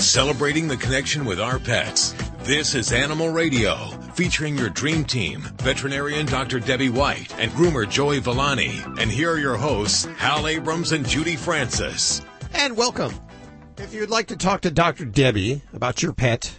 celebrating the connection with our pets. This is Animal Radio, featuring your dream team, veterinarian Dr. Debbie White and groomer Joey Villani. And here are your hosts, Hal Abrams and Judy Francis. And welcome. If you'd like to talk to Dr. Debbie about your pet,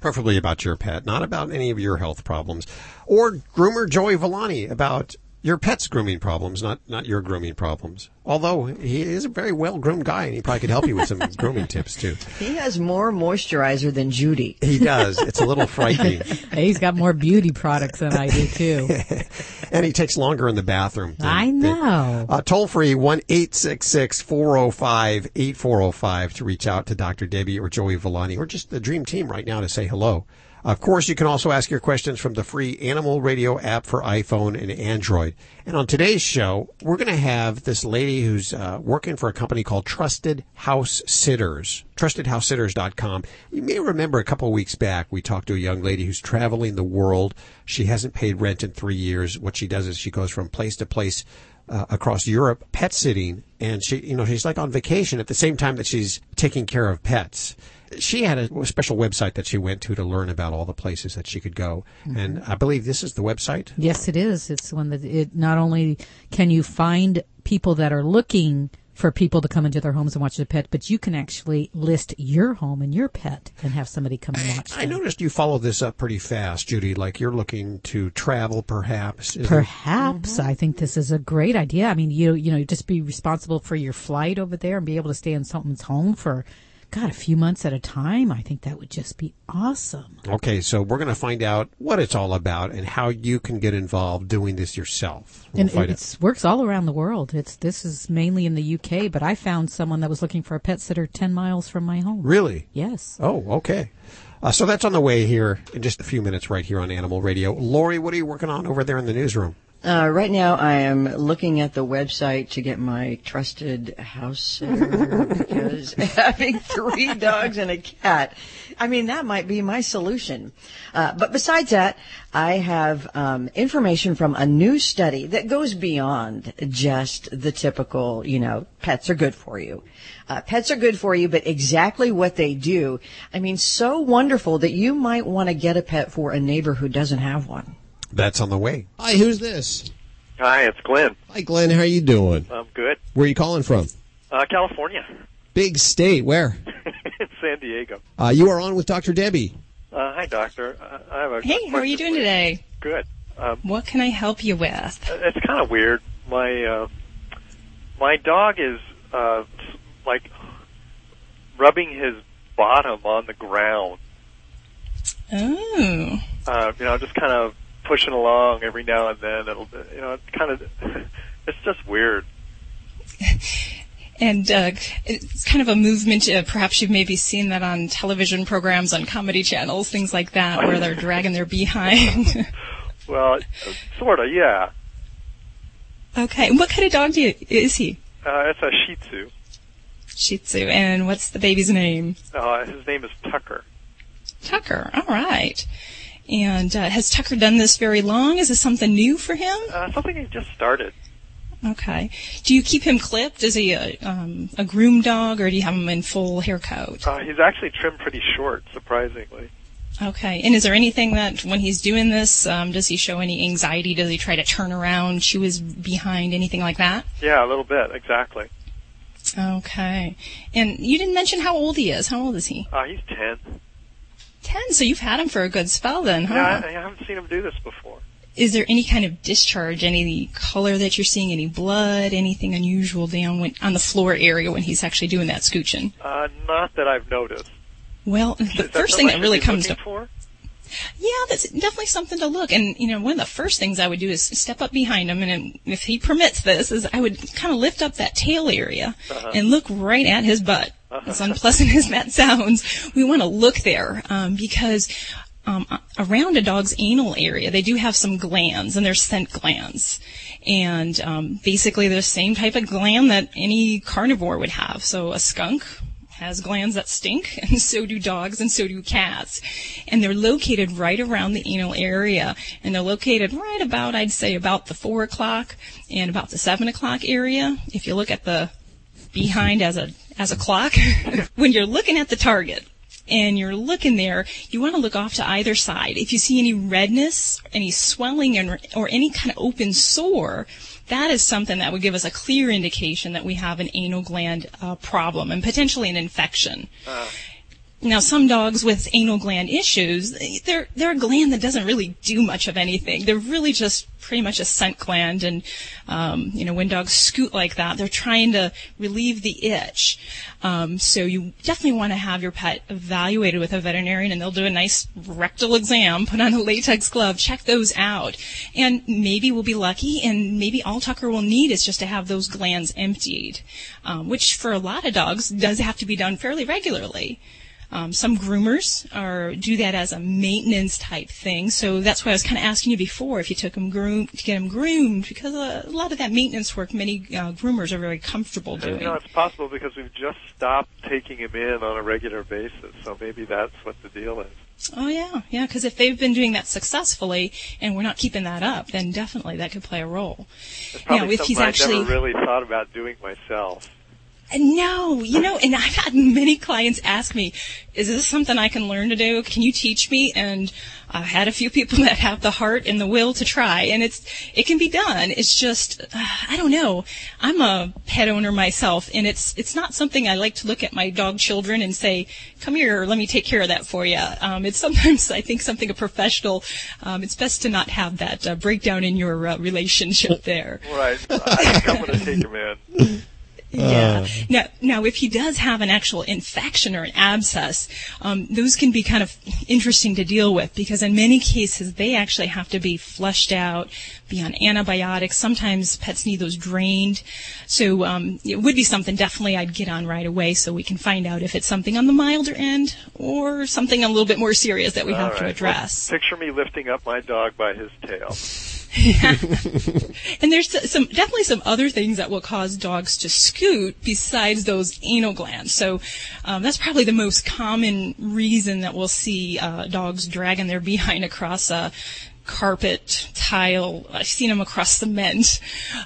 preferably about your pet, not about any of your health problems, or groomer Joey Villani about your pet's grooming problems, not not your grooming problems. Although he is a very well groomed guy, and he probably could help you with some grooming tips too. He has more moisturizer than Judy. He does. It's a little frightening. He's got more beauty products than I do too. and he takes longer in the bathroom. than- I know. Uh, toll free one eight six six four zero five eight four zero five to reach out to Dr. Debbie or Joey Villani or just the Dream Team right now to say hello. Of course, you can also ask your questions from the free Animal Radio app for iPhone and Android. And on today's show, we're going to have this lady who's uh, working for a company called Trusted House Sitters. TrustedHouseSitters.com. You may remember a couple of weeks back we talked to a young lady who's traveling the world. She hasn't paid rent in three years. What she does is she goes from place to place uh, across Europe pet sitting, and she, you know, she's like on vacation at the same time that she's taking care of pets. She had a special website that she went to to learn about all the places that she could go, mm-hmm. and I believe this is the website. Yes, it is. It's one that it not only can you find people that are looking for people to come into their homes and watch their pet, but you can actually list your home and your pet and have somebody come and watch I them. noticed you follow this up pretty fast, Judy. Like you're looking to travel, perhaps. Perhaps I think this is a great idea. I mean, you you know, just be responsible for your flight over there and be able to stay in someone's home for, God, a few months at a time. I think that would just be awesome. Okay, so we're going to find out what it's all about and how you can get involved doing this yourself. We'll and it works all around the world. It's this is mainly in the UK, but I found someone that was looking for a pet sitter ten miles from my home. Really? Yes. Oh, okay. Uh, so that's on the way here in just a few minutes, right here on Animal Radio. Lori, what are you working on over there in the newsroom? Uh, right now, I am looking at the website to get my trusted house sitter because having three dogs and a cat, I mean, that might be my solution. Uh, but besides that, I have um, information from a new study that goes beyond just the typical, you know, pets are good for you. Uh, pets are good for you, but exactly what they do, I mean, so wonderful that you might want to get a pet for a neighbor who doesn't have one. That's on the way. Hi, who's this? Hi, it's Glenn. Hi, Glenn. How are you doing? I'm good. Where are you calling from? Uh, California, Big state. Where? San Diego. Uh, you are on with Dr. Debbie. Uh, hi, doctor. Uh, I have a Hey, how are you doing today? Good. Um, What can I help you with? it's kind of weird. My uh, my dog is uh, like rubbing his bottom on the ground. Oh, Uh, you know, just kind of pushing along every now and then. It'll, you know, it's kind of, it's just weird. and uh, it's kind of a movement. Uh, perhaps you've maybe seen that on television programs, on comedy channels, things like that, where they're dragging their behind. Well, sort of, yeah. okay, and what kind of dog do you, is he? Uh, it's a Shih Tzu. Shih Tzu, and what's the baby's name? Uh, his name is Tucker. Tucker. All right. And uh, has Tucker done this very long? Is this something new for him? Uh, something he just started. Okay. Do you keep him clipped? Is he a um, a groom dog, or do you have him in full hair coat? Uh, he's actually trimmed pretty short, surprisingly. Okay. And is there anything that when he's doing this, um, does he show any anxiety? Does he try to turn around, chew his behind, anything like that? Yeah, a little bit, exactly. Okay. And you didn't mention how old he is. How old is he? Uh, he's 10. So you've had him for a good spell then, huh? Yeah, I, I haven't seen him do this before. Is there any kind of discharge, any color that you're seeing, any blood, anything unusual down when, on the floor area when he's actually doing that scooching? Uh, not that I've noticed. Well, the first thing that really comes to for? Yeah, that's definitely something to look. And you know, one of the first things I would do is step up behind him, and if he permits this, is I would kind of lift up that tail area and look right at his butt. As unpleasant as that sounds, we want to look there um, because um, around a dog's anal area, they do have some glands, and they're scent glands. And um, basically, they're the same type of gland that any carnivore would have. So a skunk has glands that stink, and so do dogs, and so do cats. And they're located right around the anal area, and they're located right about, I'd say, about the four o'clock and about the seven o'clock area. If you look at the behind as a as a clock, when you're looking at the target, and you're looking there, you want to look off to either side. If you see any redness, any swelling, and, or any kind of open sore, that is something that would give us a clear indication that we have an anal gland uh, problem and potentially an infection. Now, some dogs with anal gland issues, they're, they're a gland that doesn't really do much of anything. They're really just pretty much a scent gland. And, um, you know, when dogs scoot like that, they're trying to relieve the itch. Um, so you definitely want to have your pet evaluated with a veterinarian and they'll do a nice rectal exam, put on a latex glove, check those out. And maybe we'll be lucky and maybe all Tucker will need is just to have those glands emptied, um, which for a lot of dogs does have to be done fairly regularly. Um, some groomers are do that as a maintenance type thing. So that's why I was kind of asking you before if you took them groomed to get them groomed because a, a lot of that maintenance work many uh, groomers are very comfortable doing. You know, it's possible because we've just stopped taking him in on a regular basis, so maybe that's what the deal is. Oh yeah, yeah. Because if they've been doing that successfully and we're not keeping that up, then definitely that could play a role. It's probably Now, if something he's I actually never really thought about doing myself. No, you know, and I've had many clients ask me, is this something I can learn to do? Can you teach me? And I've had a few people that have the heart and the will to try, and it's, it can be done. It's just, uh, I don't know. I'm a pet owner myself, and it's, it's not something I like to look at my dog children and say, come here, let me take care of that for you. Um, it's sometimes, I think, something a professional, um, it's best to not have that uh, breakdown in your uh, relationship there. Right. I think I'm going to take him in. Yeah. now, now, if he does have an actual infection or an abscess, um, those can be kind of interesting to deal with because in many cases they actually have to be flushed out, be on antibiotics. Sometimes pets need those drained. So um, it would be something definitely I'd get on right away so we can find out if it's something on the milder end or something a little bit more serious that we All have to address. Well, picture me lifting up my dog by his tail. And there's some definitely some other things that will cause dogs to scoot besides those anal glands. So um, that's probably the most common reason that we'll see uh, dogs dragging their behind across a carpet, tile. I've seen them across cement.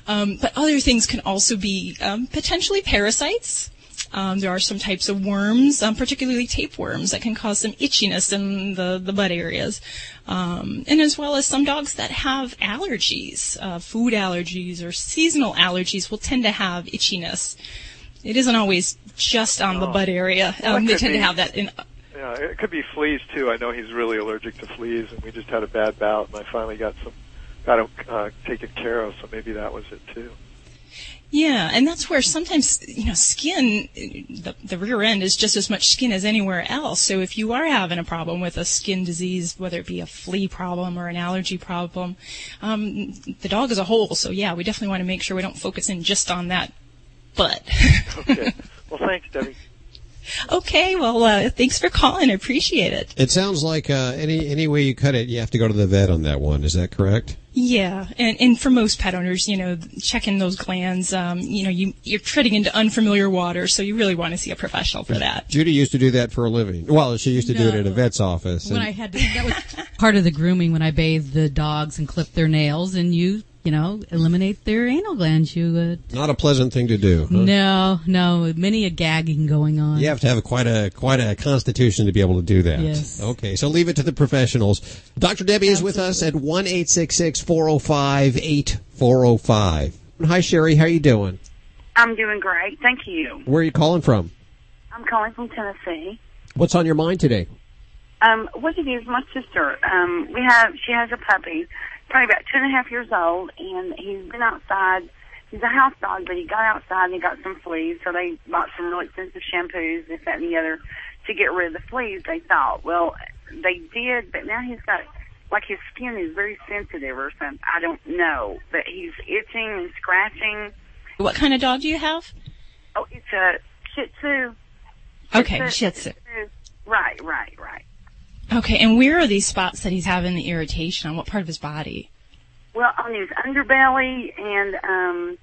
Um, but other things can also be um, potentially parasites. Um, there are some types of worms, um, particularly tapeworms, that can cause some itchiness in the, the butt areas. Um, and as well as some dogs that have allergies, uh, food allergies or seasonal allergies will tend to have itchiness. It isn't always just on the Oh. butt area. Well, Um, they tend to have that in Yeah, it could be fleas too. I know he's really allergic to fleas, and we just had a bad bout, and I finally got some got him uh, taken care of. So maybe that was it too. Yeah, and that's where sometimes you know skin, the, the rear end is just as much skin as anywhere else. So if you are having a problem with a skin disease, whether it be a flea problem or an allergy problem, um, the dog as a whole. So yeah, we definitely want to make sure we don't focus in just on that butt. Okay. well, thanks, Debbie. okay, well uh, thanks for calling. I appreciate it. It sounds like uh, any any way you cut it, you have to go to the vet on that one. Is that correct? Yeah, and and for most pet owners, you know, checking those glands, um, you know, you you're treading into unfamiliar water, so you really want to see a professional for that. Judy used to do that for a living. Well, she used to do it at a vet's office. when and- I had to, that was part of the grooming when I bathed the dogs and clipped their nails, and you, you know, eliminate their anal glands. You, uh, not a pleasant thing to do. huh? no, no, many a gagging going on. You have to have quite a quite a constitution to be able to do that. Yes. Okay, so leave it to the professionals. Dr. Debbie is with us at one eight six six four zero five eight four zero five. Hi, Sherry. How are you doing? I'm doing great. Thank you. Where are you calling from? I'm calling from Tennessee. What's on your mind today? Um, what it is, my sister, um, we have, she has a puppy, probably about two and a half years old, and he's been outside. He's a house dog, but he got outside and he got some fleas, so they bought some real expensive shampoos, this, that, and the other, to get rid of the fleas, they thought. Well, they did, but now he's got, like his skin is very sensitive or something. I don't know, but he's itching and scratching. What kind of dog do you have? Oh, it's a Shih Tzu. Okay, Shih Tzu. Right, right, right. Okay, and where are these spots that he's having the irritation on? What part of his body? Well, on his underbelly and um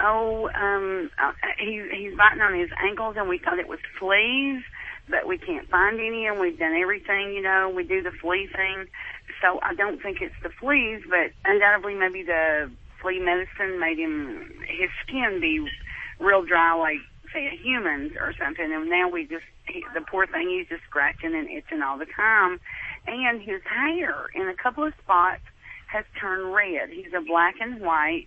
oh um uh, he he's biting on his ankles and we thought it was fleas, but we can't find any and we've done everything, you know, we do the flea thing. So I don't think it's the fleas, but undoubtedly maybe the flea medicine made him his skin be real dry like fed humans or something, and now we just he, the poor thing he's just scratching and itching all the time, and his hair in a couple of spots has turned red. He's a black and white,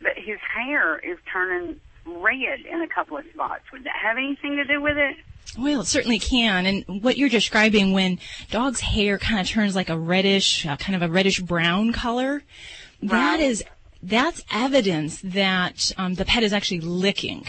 but his hair is turning red in a couple of spots. Would that have anything to do with it? Well, it certainly can. And what you're describing when dog's hair kind of turns like a reddish, uh, kind of a reddish brown color, that Right. is that's evidence that um, the pet is actually licking.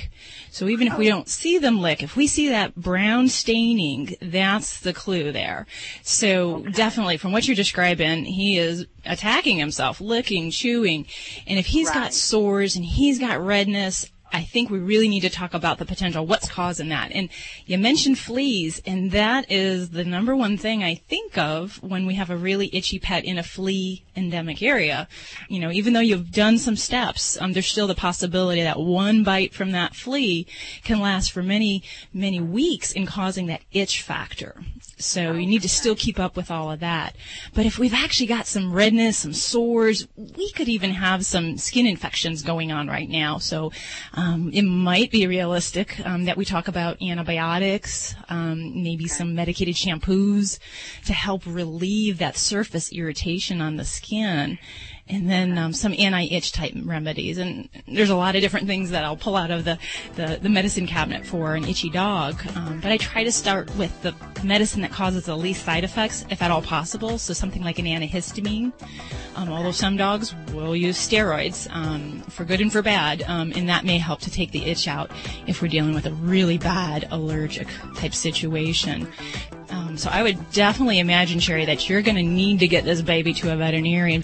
So even if we don't see them lick, if we see that brown staining, that's the clue there. So definitely, from what you're describing, he is attacking himself, licking, chewing, and if he's got sores and he's got redness, I think we really need to talk about the potential. What's causing that? And you mentioned fleas, and that is the number one thing I think of when we have a really itchy pet in a flea endemic area. You know, even though you've done some steps, um, there's still the possibility that one bite from that flea can last for many, many weeks in causing that itch factor. So you need to still keep up with all of that. But if we've actually got some redness, some sores, we could even have some skin infections going on right now. So um, it might be realistic um, that we talk about antibiotics, um, maybe some medicated shampoos to help relieve that surface irritation on the skin. And then um, some anti-itch type remedies, and there's a lot of different things that I'll pull out of the, the, the medicine cabinet for an itchy dog. Um, but I try to start with the medicine that causes the least side effects, if at all possible. So something like an antihistamine. Um, although some dogs will use steroids um, for good and for bad, um, and that may help to take the itch out if we're dealing with a really bad allergic type situation. Um, so I would definitely imagine, Sherry, that you're going to need to get this baby to a veterinarian.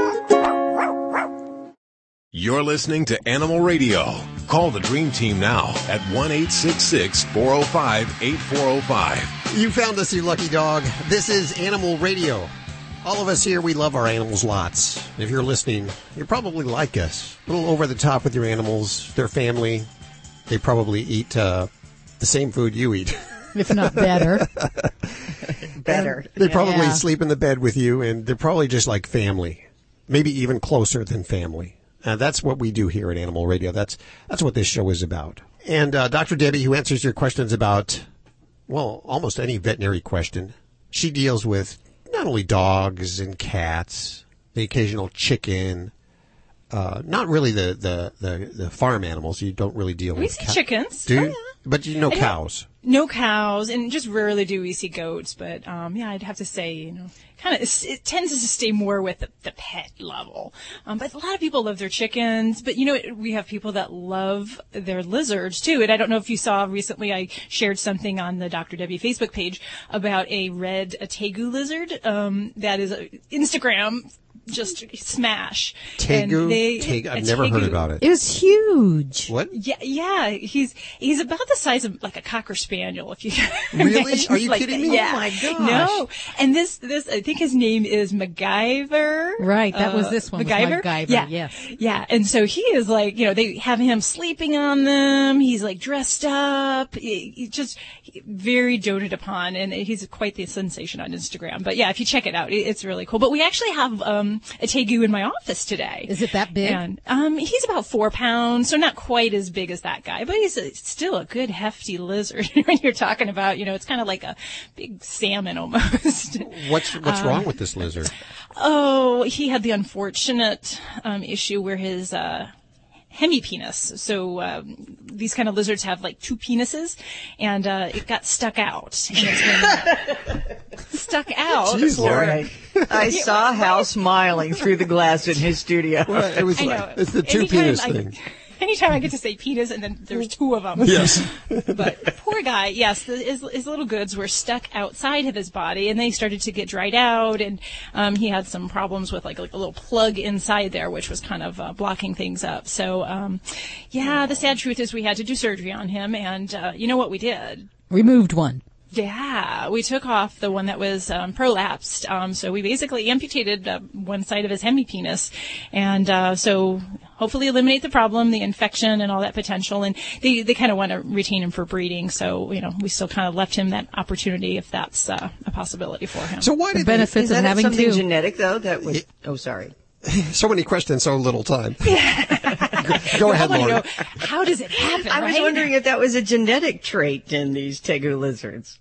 You're listening to Animal Radio. Call the Dream Team now at 1 866 405 8405. You found us, you lucky dog. This is Animal Radio. All of us here, we love our animals lots. If you're listening, you're probably like us. A little over the top with your animals, their family. They probably eat uh, the same food you eat. if not better. Better. They probably Yeah. sleep in the bed with you, and they're probably just like family, maybe even closer than family. Uh, that's what we do here at Animal Radio. That's that's what this show is about. And uh, Dr. Debbie, who answers your questions about, well, almost any veterinary question, she deals with not only dogs and cats, the occasional chicken. Uh, not really the, the, the, the farm animals. You don't really deal We with We see cow- chickens. Do Oh, yeah. But you know cows. No cows, and just rarely do we see goats. But um, yeah, I'd have to say, you know, kind of it tends to stay more with the, the pet level. Um, but a lot of people love their chickens. But you know, we have people that love their lizards too. And I don't know if you saw recently, I shared something on the Dr. Debbie Facebook page about a red tegu lizard um, that is a Instagram just smash. And Tegu? they- Tegu- a I've never heard about it. It was huge. What? Yeah, yeah, he's he's about the size of like a cocker spaniel. If you Really? Are you like kidding that. me? Yeah. Oh my gosh. No, and this this I think his name is MacGyver. Right, that was Uh, this one was MacGyver. MacGyver, Yeah, yes. yeah, and so he is like you know they have him sleeping on them. He's like dressed up. He, he's just very doted upon, and he's quite the sensation on Instagram. But yeah, if you check it out, it, it's really cool. But we actually have um, a tegu in my office today. Is it that big? And um, he's about four pounds, so not quite as big as that guy, but he's a, still a good hefty lizard. when you're talking about, you know, it's kind of like a big salmon almost. What's what's Um, wrong with this lizard? oh, he had the unfortunate um, issue where his uh, hemipenis. So um, these kind of lizards have like two penises, and uh, it got stuck out. And it's been stuck out. Jeez, Laura. Right. I saw Hal smiling through the glass in his studio. Well, it was I like know. it's the two Anytime penis I- thing. anytime I get to say penis, and then there's two of them. Yes. but poor guy, yes, the, his, his little goods were stuck outside of his body, and they started to get dried out, and um, he had some problems with like, like a little plug inside there, which was kind of uh, blocking things up. So, um, yeah, the sad truth is we had to do surgery on him, and uh, you know what we did? Removed one. Yeah, we took off the one that was um, prolapsed. Um, so we basically amputated uh, one side of his hemipenis, and uh, so hopefully eliminate the problem, the infection, and all that potential. And they they kind of want to retain him for breeding, so you know we still kind of left him that opportunity if that's uh, a possibility for him. So why The did benefits Is of that having something two. genetic though? That was. Oh, sorry. so many questions, so little time? Go ahead, I want to Lori. know how does it happen? I was right? wondering if that was a genetic trait in these tegu lizards.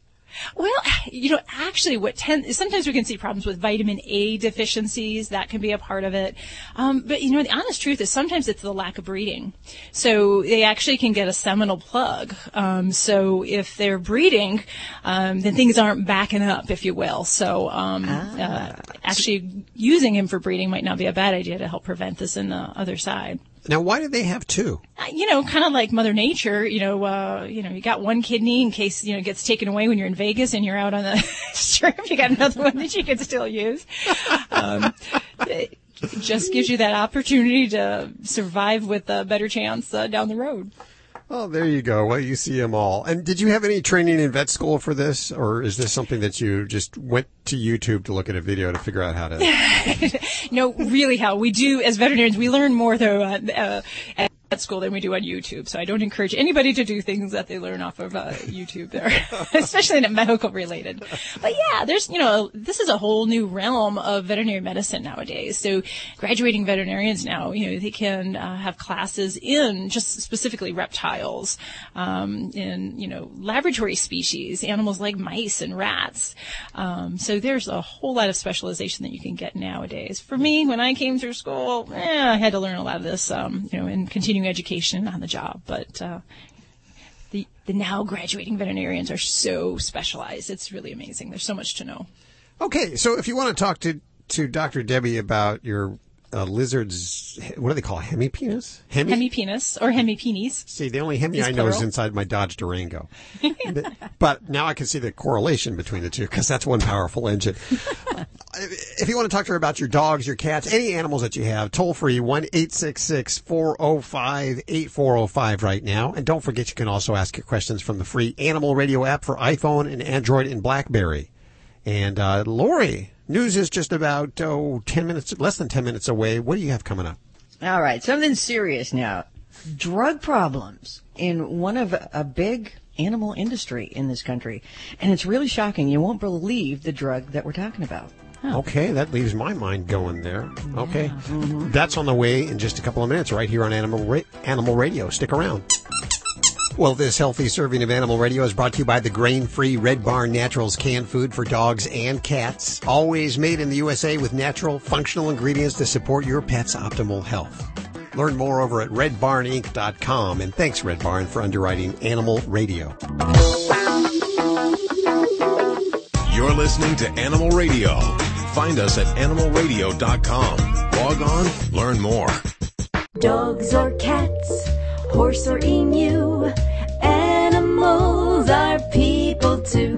Well, you know, actually, what tend sometimes we can see problems with vitamin A deficiencies. That can be a part of it. Um, but you know, the honest truth is sometimes it's the lack of breeding. So they actually can get a seminal plug. Um, so if they're breeding, um, then things aren't backing up, if you will. So um, uh, actually, using him for breeding might not be a bad idea to help prevent this in the other side Now, why do they have two? uh, you know, kind of like Mother Nature, you know, uh, you know, you got one kidney in case, you know, it gets taken away when you're in Vegas and you're out on the strip. You got another one that you can still use. Um, it just gives you that opportunity to survive with a better chance uh, down the road. Oh, there you go. Well, you see them all. And did you have any training in vet school for this, or is this something that you just went to YouTube to look at a video to figure out how to? no, really, how we do as veterinarians, we learn more though uh, uh, at school than we do on YouTube. So I don't encourage anybody to do things that they learn off of uh, YouTube there, especially in a medical related. But yeah, there's you know this is a whole new realm of veterinary medicine nowadays. So graduating veterinarians now, you know, they can uh, have classes in just specifically reptiles, um, in you know laboratory species, animals like mice and rats. Um, so there's a whole lot of specialization that you can get nowadays. For me, when I came through school, eh, I had to learn a lot of this, um, you know, in continuing education on the job. But uh, the the now graduating veterinarians are so specialized. It's really amazing. There's so much to know. Okay, so if you want to talk to to Dr. Debbie about your uh, lizard's, what do they call it? hemipenis? Hemi? Hemipenis or hemipenis. See, the only hemi I know is inside my Dodge Durango. but now I can see the correlation between the two because that's one powerful engine. If you want to talk to her about your dogs, your cats, any animals that you have, toll free 1 405 8405 right now. And don't forget you can also ask your questions from the free Animal Radio app for iPhone and Android and Blackberry. And uh, Lori, news is just about oh, 10 minutes, less than 10 minutes away. What do you have coming up? All right, something serious now. Drug problems in one of a big animal industry in this country. And it's really shocking. You won't believe the drug that we're talking about. Oh. Okay, that leaves my mind going there. Okay, that's on the way in just a couple of minutes, right here on Animal Ra- Animal Radio. Stick around. Well, this healthy serving of Animal Radio is brought to you by the grain-free Red Barn Naturals canned food for dogs and cats. Always made in the USA with natural, functional ingredients to support your pet's optimal health. Learn more over at redbarninc.com. And thanks, Red Barn, for underwriting Animal Radio. You're listening to Animal Radio. Find us at animalradio.com. Log on, learn more. Dogs or cats, horse or emu, animals are people.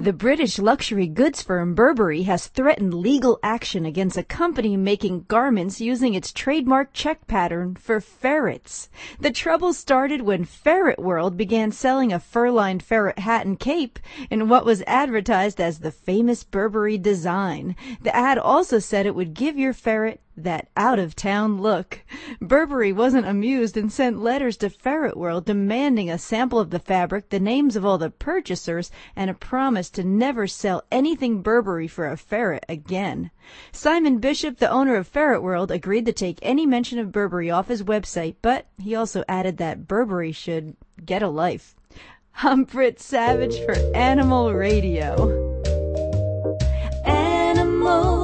The British luxury goods firm Burberry has threatened legal action against a company making garments using its trademark check pattern for ferrets. The trouble started when Ferret World began selling a fur-lined ferret hat and cape in what was advertised as the famous Burberry design. The ad also said it would give your ferret that out of town look. Burberry wasn't amused and sent letters to Ferret World demanding a sample of the fabric, the names of all the purchasers, and a promise to never sell anything Burberry for a ferret again. Simon Bishop, the owner of Ferret World, agreed to take any mention of Burberry off his website, but he also added that Burberry should get a life. I'm Savage for Animal Radio. Too.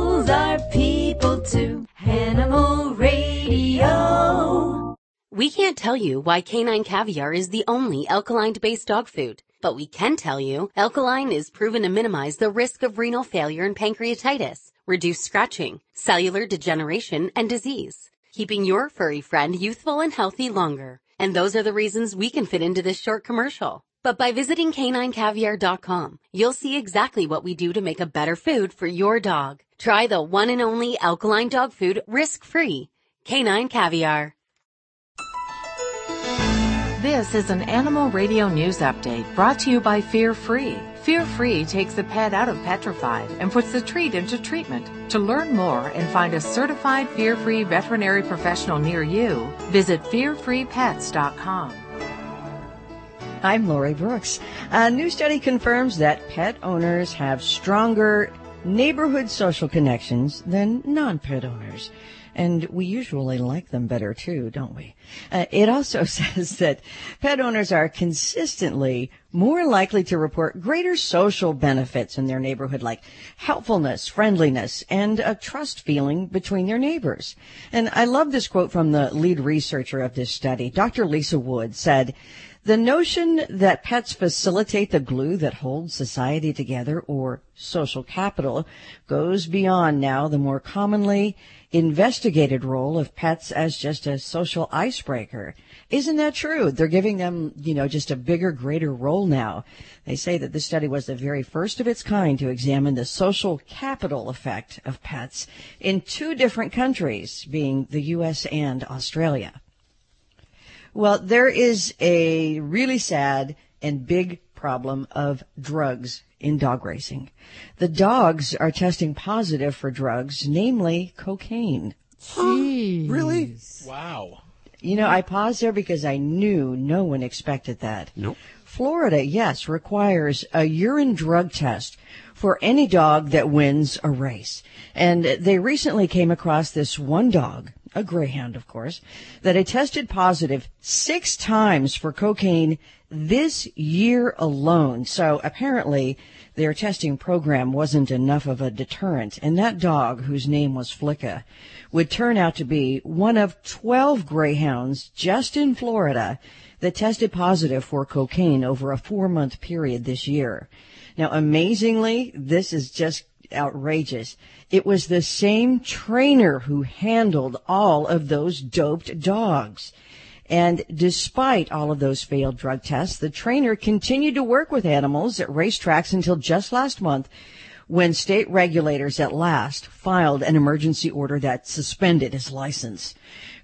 Animal Radio. We can't tell you why canine caviar is the only alkaline-based dog food, but we can tell you alkaline is proven to minimize the risk of renal failure and pancreatitis, reduce scratching, cellular degeneration, and disease, keeping your furry friend youthful and healthy longer. And those are the reasons we can fit into this short commercial. But by visiting caninecaviar.com, you'll see exactly what we do to make a better food for your dog. Try the one and only alkaline dog food risk-free. Canine Caviar. This is an Animal Radio News Update brought to you by Fear Free. Fear Free takes the pet out of petrified and puts the treat into treatment. To learn more and find a certified Fear Free veterinary professional near you, visit fearfreepets.com. I'm Lori Brooks. A new study confirms that pet owners have stronger neighborhood social connections than non-pet owners. And we usually like them better too, don't we? Uh, it also says that pet owners are consistently more likely to report greater social benefits in their neighborhood, like helpfulness, friendliness, and a trust feeling between their neighbors. And I love this quote from the lead researcher of this study. Dr. Lisa Wood said, the notion that pets facilitate the glue that holds society together or social capital goes beyond now the more commonly investigated role of pets as just a social icebreaker. Isn't that true? They're giving them, you know, just a bigger, greater role now. They say that this study was the very first of its kind to examine the social capital effect of pets in two different countries, being the U.S. and Australia. Well, there is a really sad and big problem of drugs in dog racing. The dogs are testing positive for drugs, namely cocaine. Jeez. Really? Wow. You know, I paused there because I knew no one expected that. Nope. Florida, yes, requires a urine drug test for any dog that wins a race. And they recently came across this one dog, a greyhound, of course, that had tested positive six times for cocaine this year alone. So apparently their testing program wasn't enough of a deterrent. And that dog, whose name was Flicka, would turn out to be one of 12 greyhounds just in Florida that tested positive for cocaine over a four month period this year. Now, amazingly, this is just outrageous. It was the same trainer who handled all of those doped dogs. And despite all of those failed drug tests, the trainer continued to work with animals at racetracks until just last month when state regulators at last filed an emergency order that suspended his license.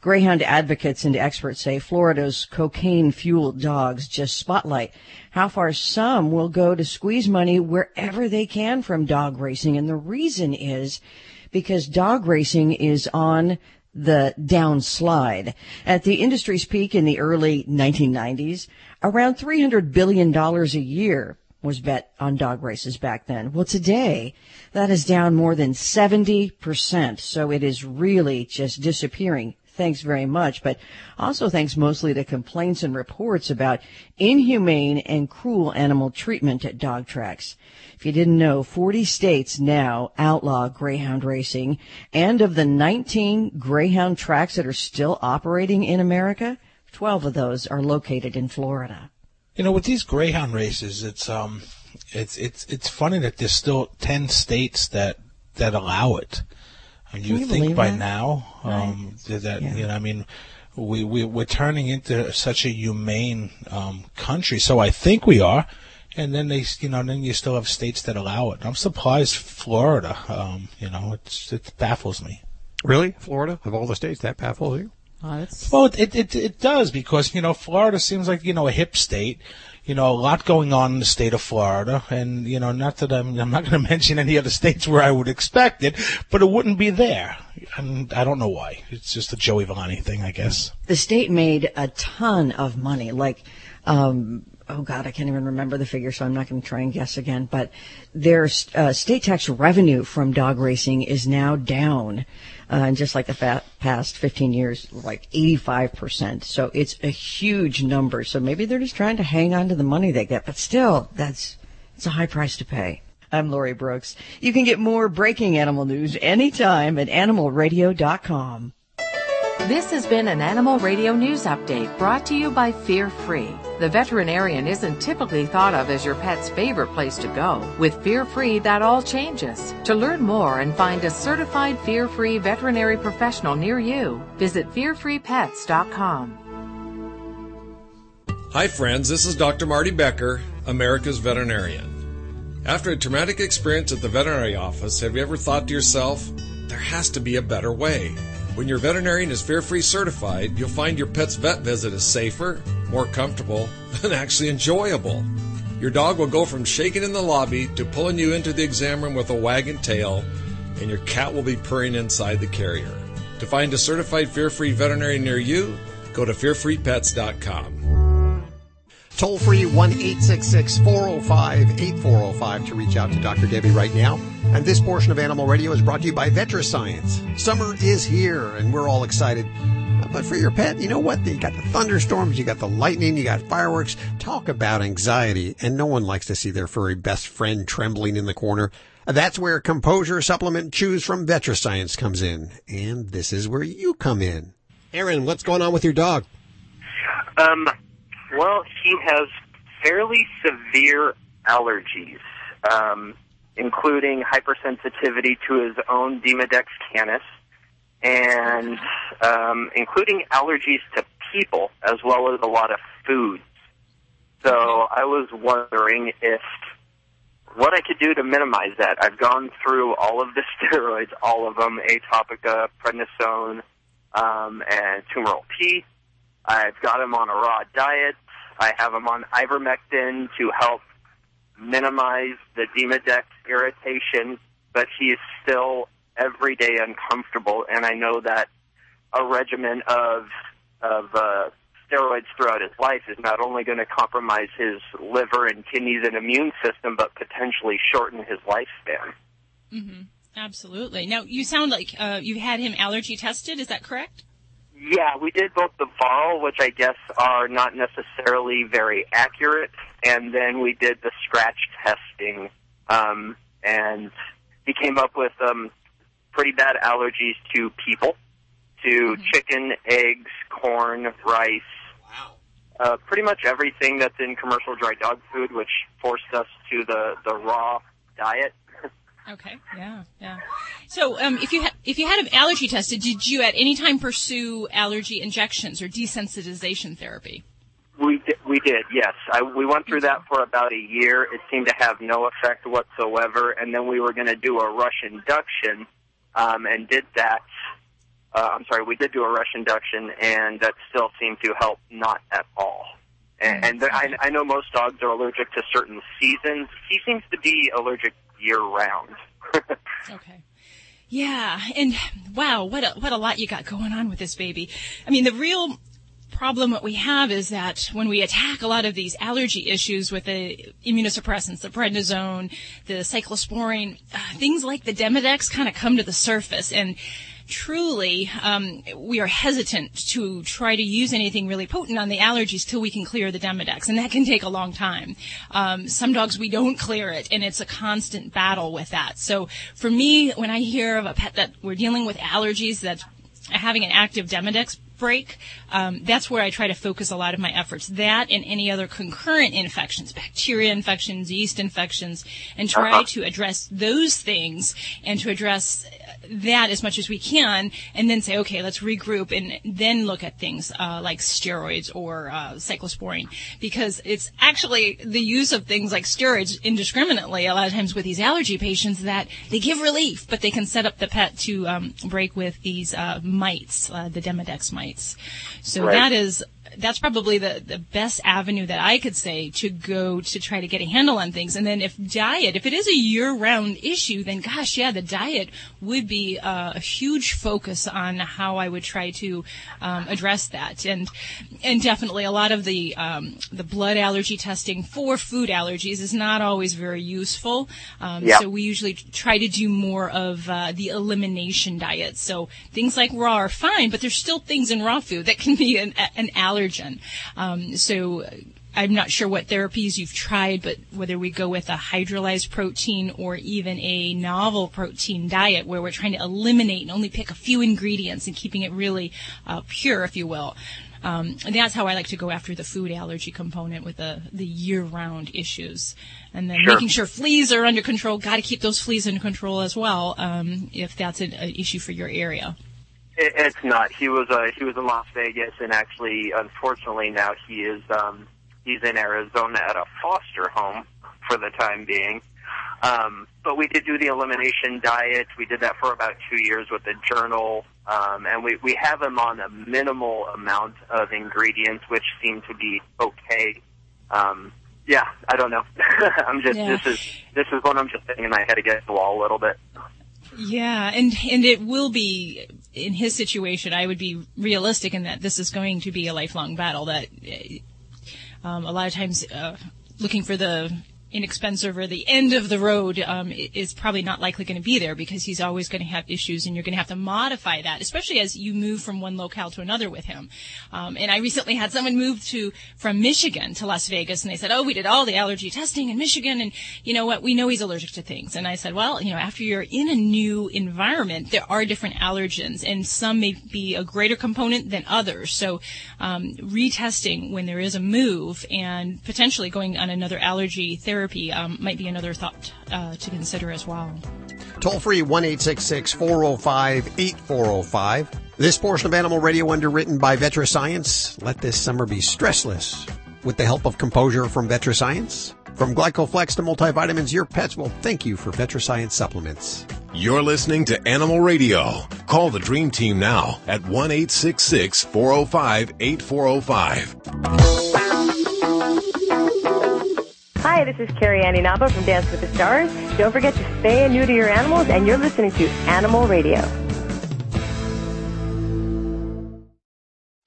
Greyhound advocates and experts say Florida's cocaine fueled dogs just spotlight how far some will go to squeeze money wherever they can from dog racing. And the reason is because dog racing is on the downslide. At the industry's peak in the early 1990s, around $300 billion a year was bet on dog races back then. Well, today, that is down more than 70%. So it is really just disappearing. Thanks very much, but also thanks mostly to complaints and reports about inhumane and cruel animal treatment at dog tracks. If you didn't know, 40 states now outlaw greyhound racing, and of the 19 greyhound tracks that are still operating in America, 12 of those are located in Florida. You know, with these greyhound races, it's um, it's it's it's funny that there's still ten states that that allow it. And Can you, you think by that? now um, that, that you know, I mean, we we we're turning into such a humane um, country. So I think we are. And then they, you know, then you still have states that allow it. I'm surprised Florida. Um, you know, it's it baffles me. Really? Florida? Of all the states, that baffles you? Oh, Well, it, it it does because you know Florida seems like you know a hip state. You know, a lot going on in the state of Florida, and you know, not that I'm I'm not going to mention any other states where I would expect it, but it wouldn't be there, and I don't know why. It's just a Joey Villani thing, I guess. the state made a ton of money. Like, um, oh God, I can't even remember the figure, so I'm not going to try and guess again. But their uh, state tax revenue from dog racing is now down, uh, in just like the fa- past 15 years, like 85 percent. So it's a huge number. So maybe they're just trying to hang on to the money they get, but still, that's it's a high price to pay. I'm Lori Brooks. You can get more breaking animal news anytime at animalradio.com. This has been an Animal Radio News Update brought to you by Fear Free. The veterinarian isn't typically thought of as your pet's favorite place to go. With Fear Free, that all changes. To learn more and find a certified Fear Free veterinary professional near you, visit fearfreepets.com. Hi, friends. This is Dr. Marty Becker, America's veterinarian. After a traumatic experience at the veterinary office, have you ever thought to yourself, there has to be a better way? When your veterinarian is fear free certified, you'll find your pet's vet visit is safer, more comfortable, and actually enjoyable. Your dog will go from shaking in the lobby to pulling you into the exam room with a wagging tail, and your cat will be purring inside the carrier. To find a certified fear free veterinarian near you, go to fearfreepets.com. Toll free 1 405 8405 to reach out to Dr. Debbie right now. And this portion of Animal Radio is brought to you by VetriScience. Summer is here and we're all excited. But for your pet, you know what? You got the thunderstorms, you got the lightning, you got fireworks. Talk about anxiety. And no one likes to see their furry best friend trembling in the corner. That's where Composure Supplement Chews from VetriScience comes in. And this is where you come in. Aaron, what's going on with your dog? Um, well, he has fairly severe allergies, um, including hypersensitivity to his own Demodex canis, and um, including allergies to people as well as a lot of foods. So I was wondering if what I could do to minimize that. I've gone through all of the steroids, all of them, atopica, prednisone, um, and Temaril P. I've got him on a raw diet. I have him on ivermectin to help minimize the Demodex irritation, but he is still every day uncomfortable, and I know that a regimen of of uh, steroids throughout his life is not only going to compromise his liver and kidneys and immune system, but potentially shorten his lifespan. Mm-hmm. Absolutely. Now, you sound like uh, you had him allergy tested. Is that correct? Yeah, we did both the Varl, which I guess are not necessarily very accurate, and then we did the scratch testing, um, and he came up with um, pretty bad allergies to people, to chicken, eggs, corn, rice. Uh, pretty much everything that's in commercial dry dog food, which forced us to the, the raw diet. Okay. Yeah. Yeah. So, um, if you ha- if you had an allergy tested, did you at any time pursue allergy injections or desensitization therapy? We did, we did, yes. I, we went through that for about a year. It seemed to have no effect whatsoever, and then we were going to do a rush induction, um, and did that. Uh, I'm sorry, we did do a rush induction, and that still seemed to help not at all. And, and I, I know most dogs are allergic to certain seasons. He seems to be allergic year round. okay. Yeah, and wow, what a, what a lot you got going on with this baby. I mean, the real problem what we have is that when we attack a lot of these allergy issues with the immunosuppressants, the prednisone, the cyclosporine, uh, things like the Demodex kind of come to the surface and truly um, we are hesitant to try to use anything really potent on the allergies till we can clear the Demodex, and that can take a long time. Um, some dogs we don't clear it, and it's a constant battle with that. So for me, when I hear of a pet that we're dealing with allergies that's having an active Demodex break, um, that's where I try to focus a lot of my efforts. That and any other concurrent infections, bacteria infections, yeast infections, and try Uh-huh. to address those things and to address that as much as we can, and then say, okay, let's regroup and then look at things uh, like steroids or uh, cyclosporine, because it's actually the use of things like steroids indiscriminately a lot of times with these allergy patients that they give relief, but they can set up the pet to um, break with these uh, mites, uh, the Demodex mites. So Right. that is that's probably the, the best avenue that I could say to go to try to get a handle on things. And then if diet, if it is a year-round issue, then gosh, yeah, the diet would be uh, a huge focus on how I would try to um, address that. And and definitely a lot of the um, the blood allergy testing for food allergies is not always very useful. Um, Yeah. So we usually try to do more of uh, the elimination diet. So things like raw are fine, but there's still things in raw food that can be an, an allergen. Um, so I'm not sure what therapies you've tried, but whether we go with a hydrolyzed protein or even a novel protein diet where we're trying to eliminate and only pick a few ingredients and keeping it really uh, pure, if you will. Um, and that's how I like to go after the food allergy component with the, the year-round issues. And then Sure. making sure fleas are under control. Got to keep those fleas under control as well, um, if that's an, an issue for your area. It, it's not. He was uh, he was in Las Vegas, and actually, unfortunately, now he is um, he's in Arizona at a foster home for the time being. Um, but we did do the elimination diet. We did that for about two years with the journal, um, and we we have him on a minimal amount of ingredients, which seem to be okay. Um, yeah, I don't know. I'm just Yeah. this is this is what I'm just thinking in my head against the wall a little bit. Yeah, and and it will be in his situation. I would be realistic in that this is going to be a lifelong battle. That uh, um, a lot of times uh, looking for the inexpensive or the end of the road um, is probably not likely going to be there because he's always going to have issues, and you're going to have to modify that, especially as you move from one locale to another with him. Um, and I recently had someone move to from Michigan to Las Vegas, and they said, "Oh, we did all the allergy testing in Michigan, and you know what? We know he's allergic to things." And I said, "Well, you know, after you're in a new environment, there are different allergens, and some may be a greater component than others. So, um, retesting when there is a move and potentially going on another allergy therapy um, might be another thought uh, to consider as well." Toll free 1 405 8405. This portion of Animal Radio underwritten by VetriScience. Let this summer be stressless with the help of Composure from VetriScience. From Glycoflex to multivitamins, your pets will thank you for VetriScience supplements. You're listening to Animal Radio. Call the Dream Team now at 1 405 8405. Hi, this is Carrie Annie from Dance with the Stars. Don't forget to spay and neuter your animals, and you're listening to Animal Radio.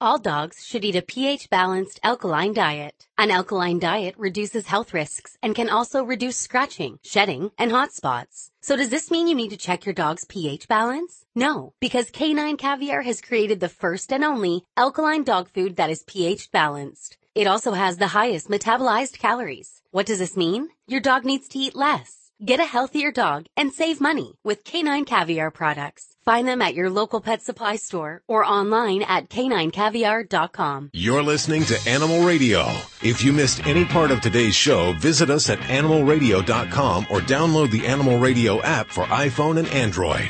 All dogs should eat a pH balanced alkaline diet. An alkaline diet reduces health risks and can also reduce scratching, shedding, and hot spots. So does this mean you need to check your dog's pH balance? No, because Canine Caviar has created the first and only alkaline dog food that is pH balanced. It also has the highest metabolized calories. What does this mean? Your dog needs to eat less. Get a healthier dog and save money with Canine Caviar products. Find them at your local pet supply store or online at caninecaviar.com. You're listening to Animal Radio. If you missed any part of today's show, visit us at animalradio.com or download the Animal Radio app for iPhone and Android.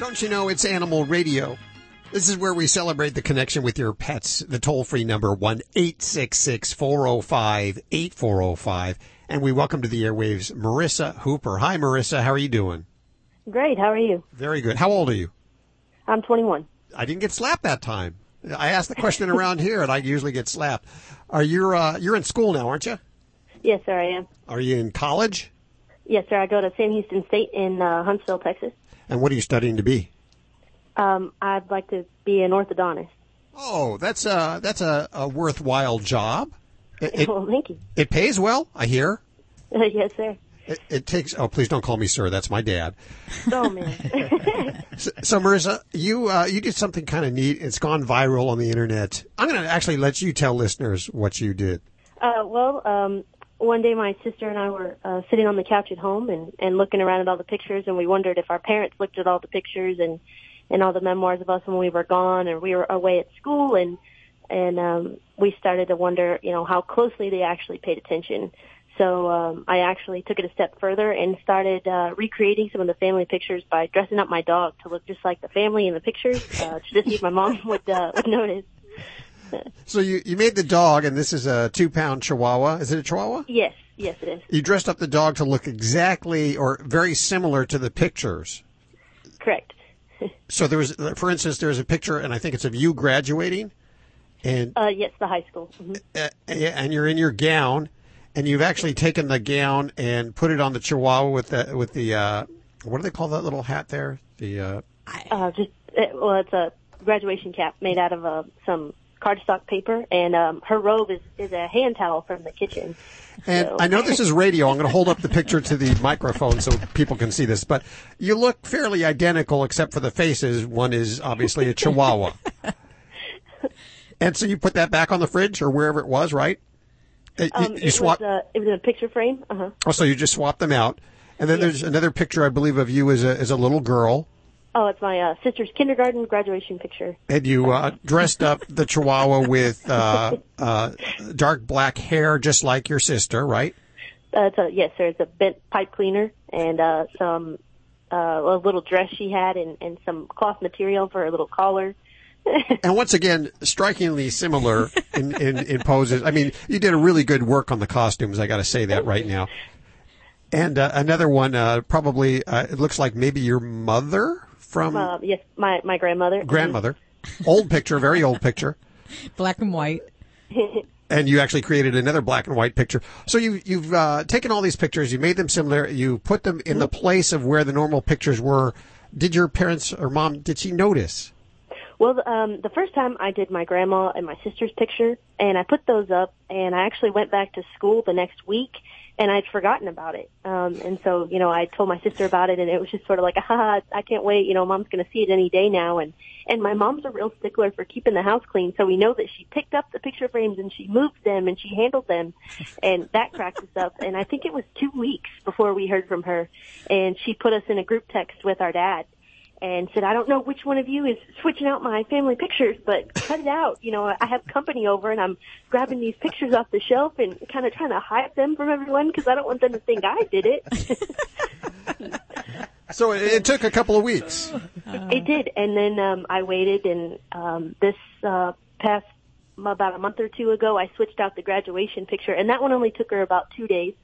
Don't you know it's Animal Radio? This is where we celebrate the connection with your pets. The toll free number 1 405 8405. And we welcome to the airwaves Marissa Hooper. Hi, Marissa. How are you doing? Great. How are you? Very good. How old are you? I'm 21. I didn't get slapped that time. I asked the question around here, and I usually get slapped. Are you uh, you're in school now, aren't you? Yes, sir, I am. Are you in college? Yes, sir. I go to Sam Houston State in uh, Huntsville, Texas. And what are you studying to be? Um, I'd like to be an orthodontist. Oh, that's a that's a, a worthwhile job. It, it, well, thank you. it pays well, I hear. yes, sir. It, it takes. Oh, please don't call me sir. That's my dad. Oh man. So, so Marissa, you uh, you did something kind of neat. It's gone viral on the internet. I'm going to actually let you tell listeners what you did. Uh, well, um, one day my sister and I were uh, sitting on the couch at home and, and looking around at all the pictures, and we wondered if our parents looked at all the pictures and and all the memoirs of us when we were gone and we were away at school, and and um, we started to wonder, you know, how closely they actually paid attention. So um, I actually took it a step further and started uh, recreating some of the family pictures by dressing up my dog to look just like the family in the pictures, uh, to just see if my mom would uh, would notice. So you you made the dog, and this is a two pound Chihuahua. Is it a Chihuahua? Yes, yes, it is. You dressed up the dog to look exactly or very similar to the pictures. Correct. So there was, for instance, there's a picture, and I think it's of you graduating, and Uh, yes, the high school. hmm uh, and you're in your gown, and you've actually taken the gown and put it on the Chihuahua with the with the uh, what do they call that little hat there? The uh, Uh, just uh, well, it's a graduation cap made out of uh, some cardstock paper, and um, her robe is is a hand towel from the kitchen. And So- I know this is radio. I'm going to hold up the picture to the microphone so people can see this. But you look fairly identical except for the faces. One is obviously a Chihuahua. and so you put that back on the fridge or wherever it was, right? Uh, you- Um, you it swap. was uh, it was in a picture frame. Uh huh. oh, so you just swap them out. And then there's another picture, I believe, of you as a as a little girl, Oh, it's my uh, sister's kindergarten graduation picture. and you uh, dressed up the Chihuahua with uh, uh, dark black hair, just like your sister, right? Uh, it's a yes, sir. It's a bent pipe cleaner and uh, some uh, a little dress she had and, and some cloth material for her little collar. and once again, strikingly similar in, in, in poses. I mean, you did a really good work on the costumes. I got to say that right now. And uh, another one, uh, probably uh, it looks like maybe your mother from Uh, yes, my my grandmother. grandmother. Old picture, very old picture. Black and white. And you actually created another black and white picture. So you, you've uh, taken all these pictures, you made them similar, you put them in the place of where the normal pictures were. Did your parents or mom, did she notice? Well, um, the first time I did my grandma and my sister's picture, and I put those up, and I actually went back to school the next week, and I'd forgotten about it. Um, and so, you know, I told my sister about it, and it was just sort of like, ah, I can't wait. You know, mom's going to see it any day now. And and my mom's a real stickler for keeping the house clean, so we know that she picked up the picture frames and she moved them and she handled them, and that cracked us up. And I think it was two weeks before we heard from her, and she put us in a group text with our dad and said, I don't know which one of you is switching out my family pictures, but cut it out. You know, I have company over and I'm grabbing these pictures off the shelf and kind of trying to hide them from everyone because I don't want them to think I did it. So it, it took a couple of weeks. it did. And then, um, I waited and, um, this, uh, past about a month or two ago, I switched out the graduation picture and that one only took her about two days.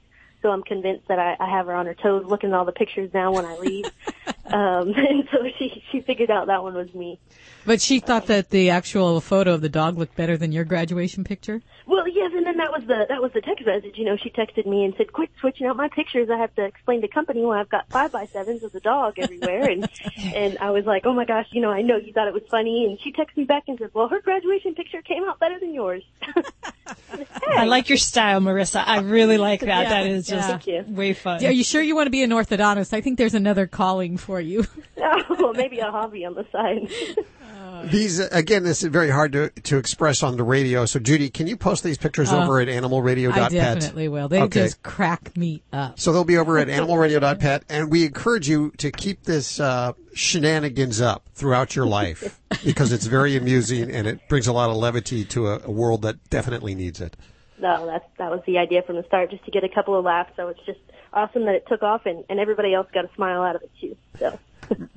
So I'm convinced that I, I have her on her toes looking at all the pictures now when I leave. um, and so she, she figured out that one was me. But she thought that the actual photo of the dog looked better than your graduation picture. Well, yes, and then that was the that was the text message. You know, she texted me and said, "Quit switching out my pictures. I have to explain to company why I've got five by sevens of the dog everywhere." And and I was like, "Oh my gosh, you know, I know you thought it was funny." And she texted me back and said, "Well, her graduation picture came out better than yours." I like your style, Marissa. I really like that. Yeah, that is just yeah. way fun. Are you sure you want to be an orthodontist? I think there's another calling for you. oh, well, maybe a hobby on the side. These uh, again, this is very hard to to express on the radio. So, Judy, can you post these pictures Uh, over at animalradio.pet? I definitely will. They Okay. just crack me up. So they'll be over at animalradio.pet, and we encourage you to keep this uh, shenanigans up throughout your life because it's very amusing and it brings a lot of levity to a, a world that definitely needs it. No, that's that was the idea from the start, just to get a couple of laughs. So it's just awesome that it took off, and and everybody else got a smile out of it too. So,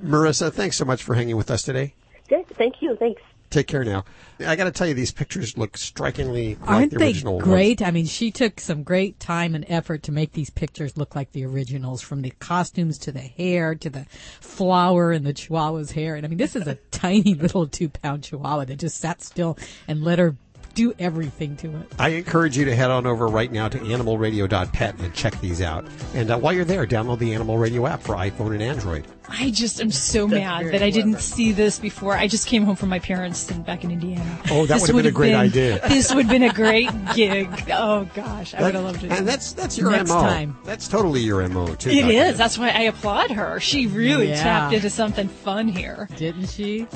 Marissa, thanks so much for hanging with us today. Good. Thank you. Thanks. Take care now. I got to tell you, these pictures look strikingly like Aren't the they original ones. great? I mean, she took some great time and effort to make these pictures look like the originals, from the costumes to the hair to the flower in the chihuahua's hair. And I mean, this is a tiny little two pound chihuahua that just sat still and let her do everything to it. I encourage you to head on over right now to animalradio.pet and check these out. And uh, while you're there, download the Animal Radio app for iPhone and Android. I just am so mad that I didn't see this before. I just came home from my parents in, back in Indiana. Oh, that This would have been a great been- idea. This would have been a great gig. Oh gosh, I would have loved it. And that's that's your Next mo. time. That's totally your mo too. It Dr. is. That's why I applaud her. She really Yeah. tapped into something fun here. Didn't she?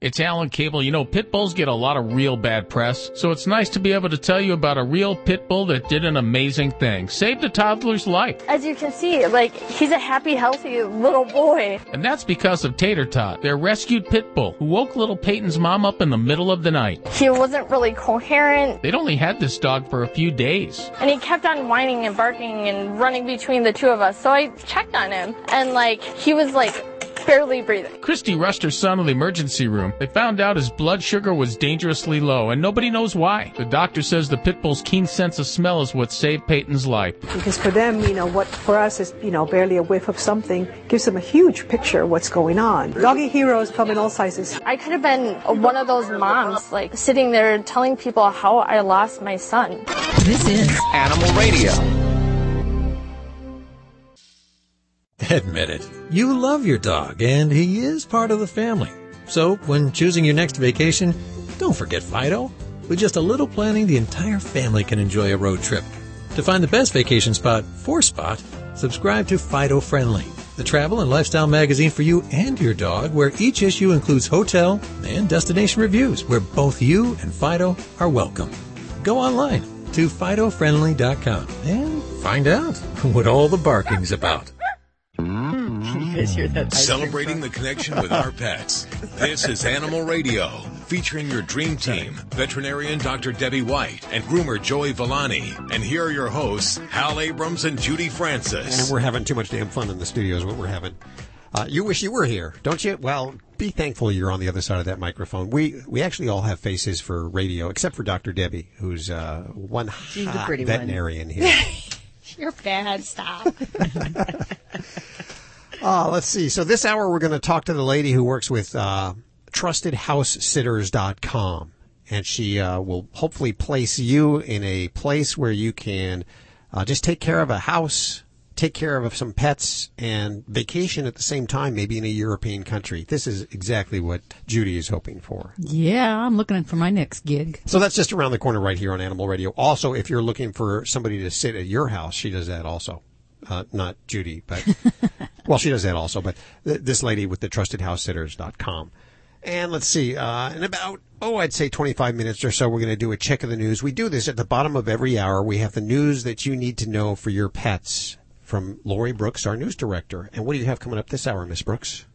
It's Alan Cable. You know, pit bulls get a lot of real bad press, so it's nice to be able to tell you about a real pit bull that did an amazing thing. Saved a toddler's life. As you can see, like, he's a happy, healthy little boy. And that's because of Tater Tot, their rescued pit bull, who woke little Peyton's mom up in the middle of the night. He wasn't really coherent, They'd only had this dog for a few days. and he kept on whining and barking and running between the two of us. So I checked on him, and, like, he was, like, barely breathing. Christy rushed her son to the emergency room. They found out his blood sugar was dangerously low, and nobody knows why. The doctor says the pit bull's keen sense of smell is what saved Peyton's life. Because for them, you know, what for us is, you know, barely a whiff of something gives them a huge picture of what's going on. Doggy heroes come in all sizes. I could have been one of those moms, like, sitting there telling people how I lost my son. This is Animal Radio. Admit it. You love your dog, and he is part of the family. So, when choosing your next vacation, don't forget Fido. With just a little planning, the entire family can enjoy a road trip. To find the best vacation spot for Spot, subscribe to Fido Friendly, the travel and lifestyle magazine for you and your dog, where each issue includes hotel and destination reviews, where both you and Fido are welcome. Go online to FidoFriendly.com and find out what all the barking's about. You guys that? Celebrating the connection with our pets. This is Animal Radio, featuring your dream team, veterinarian Dr. Debbie White and groomer Joey Villani. And here are your hosts, Hal Abrams and Judy Francis. And we're having too much damn fun in the studio is what we're having. Uh, you wish you were here, don't you? Well, be thankful you're on the other side of that microphone. We we actually all have faces for radio, except for Dr. Debbie, who's uh, one She's the hot pretty one. veterinarian here. You're bad. Stop. Uh, let's see. So this hour we're going to talk to the lady who works with uh, TrustedHouseSitters.com, and she uh, will hopefully place you in a place where you can uh, just take care of a house, take care of some pets, and vacation at the same time, maybe in a European country. This is exactly what Judy is hoping for. Yeah, I'm looking for my next gig. So that's just around the corner right here on Animal Radio. Also, if you're looking for somebody to sit at your house, she does that also. Uh, not Judy, but well, she does that also. But th- this lady with the trustedhousesitters.com. And let's see, uh, in about, oh, I'd say 25 minutes or so, we're going to do a check of the news. We do this at the bottom of every hour. We have the news that you need to know for your pets from Lori Brooks, our news director. And what do you have coming up this hour, Miss Brooks?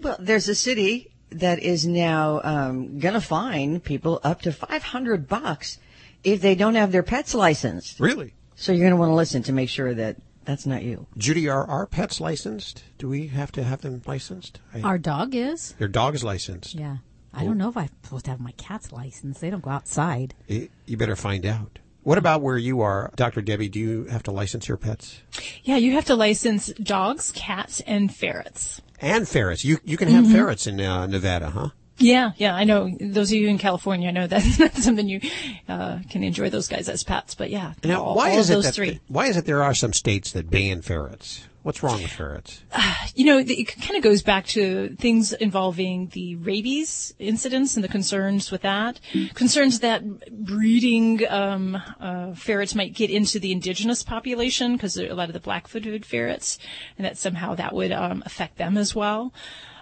Well, there's a city that is now um, going to fine people up to 500 bucks if they don't have their pets licensed. Really? So you're going to want to listen to make sure that that's not you. Judy, are our pets licensed? Do we have to have them licensed? I- Our dog is. Your dog is licensed. Yeah. I don't know if I'm supposed to have my cat's license. They don't go outside. Y- You better find out. What about where you are, Dr. Debbie? Do you have to license your pets? Yeah, you have to license dogs, cats, and ferrets. And ferrets. You you can have Mhm. ferrets in uh, Nevada, huh? Yeah, yeah, I know. Those of you in California, I know that's, that's something you uh, can enjoy those guys as pets. But yeah, Now, all, why all is it that three. why is it there are some states that ban ferrets? What's wrong with ferrets? you know, it kind of goes back to things involving the rabies incidents and the concerns with that. Concerns that breeding um, uh, ferrets might get into the indigenous population because a lot of the black-footed ferrets, and that somehow that would um, affect them as well.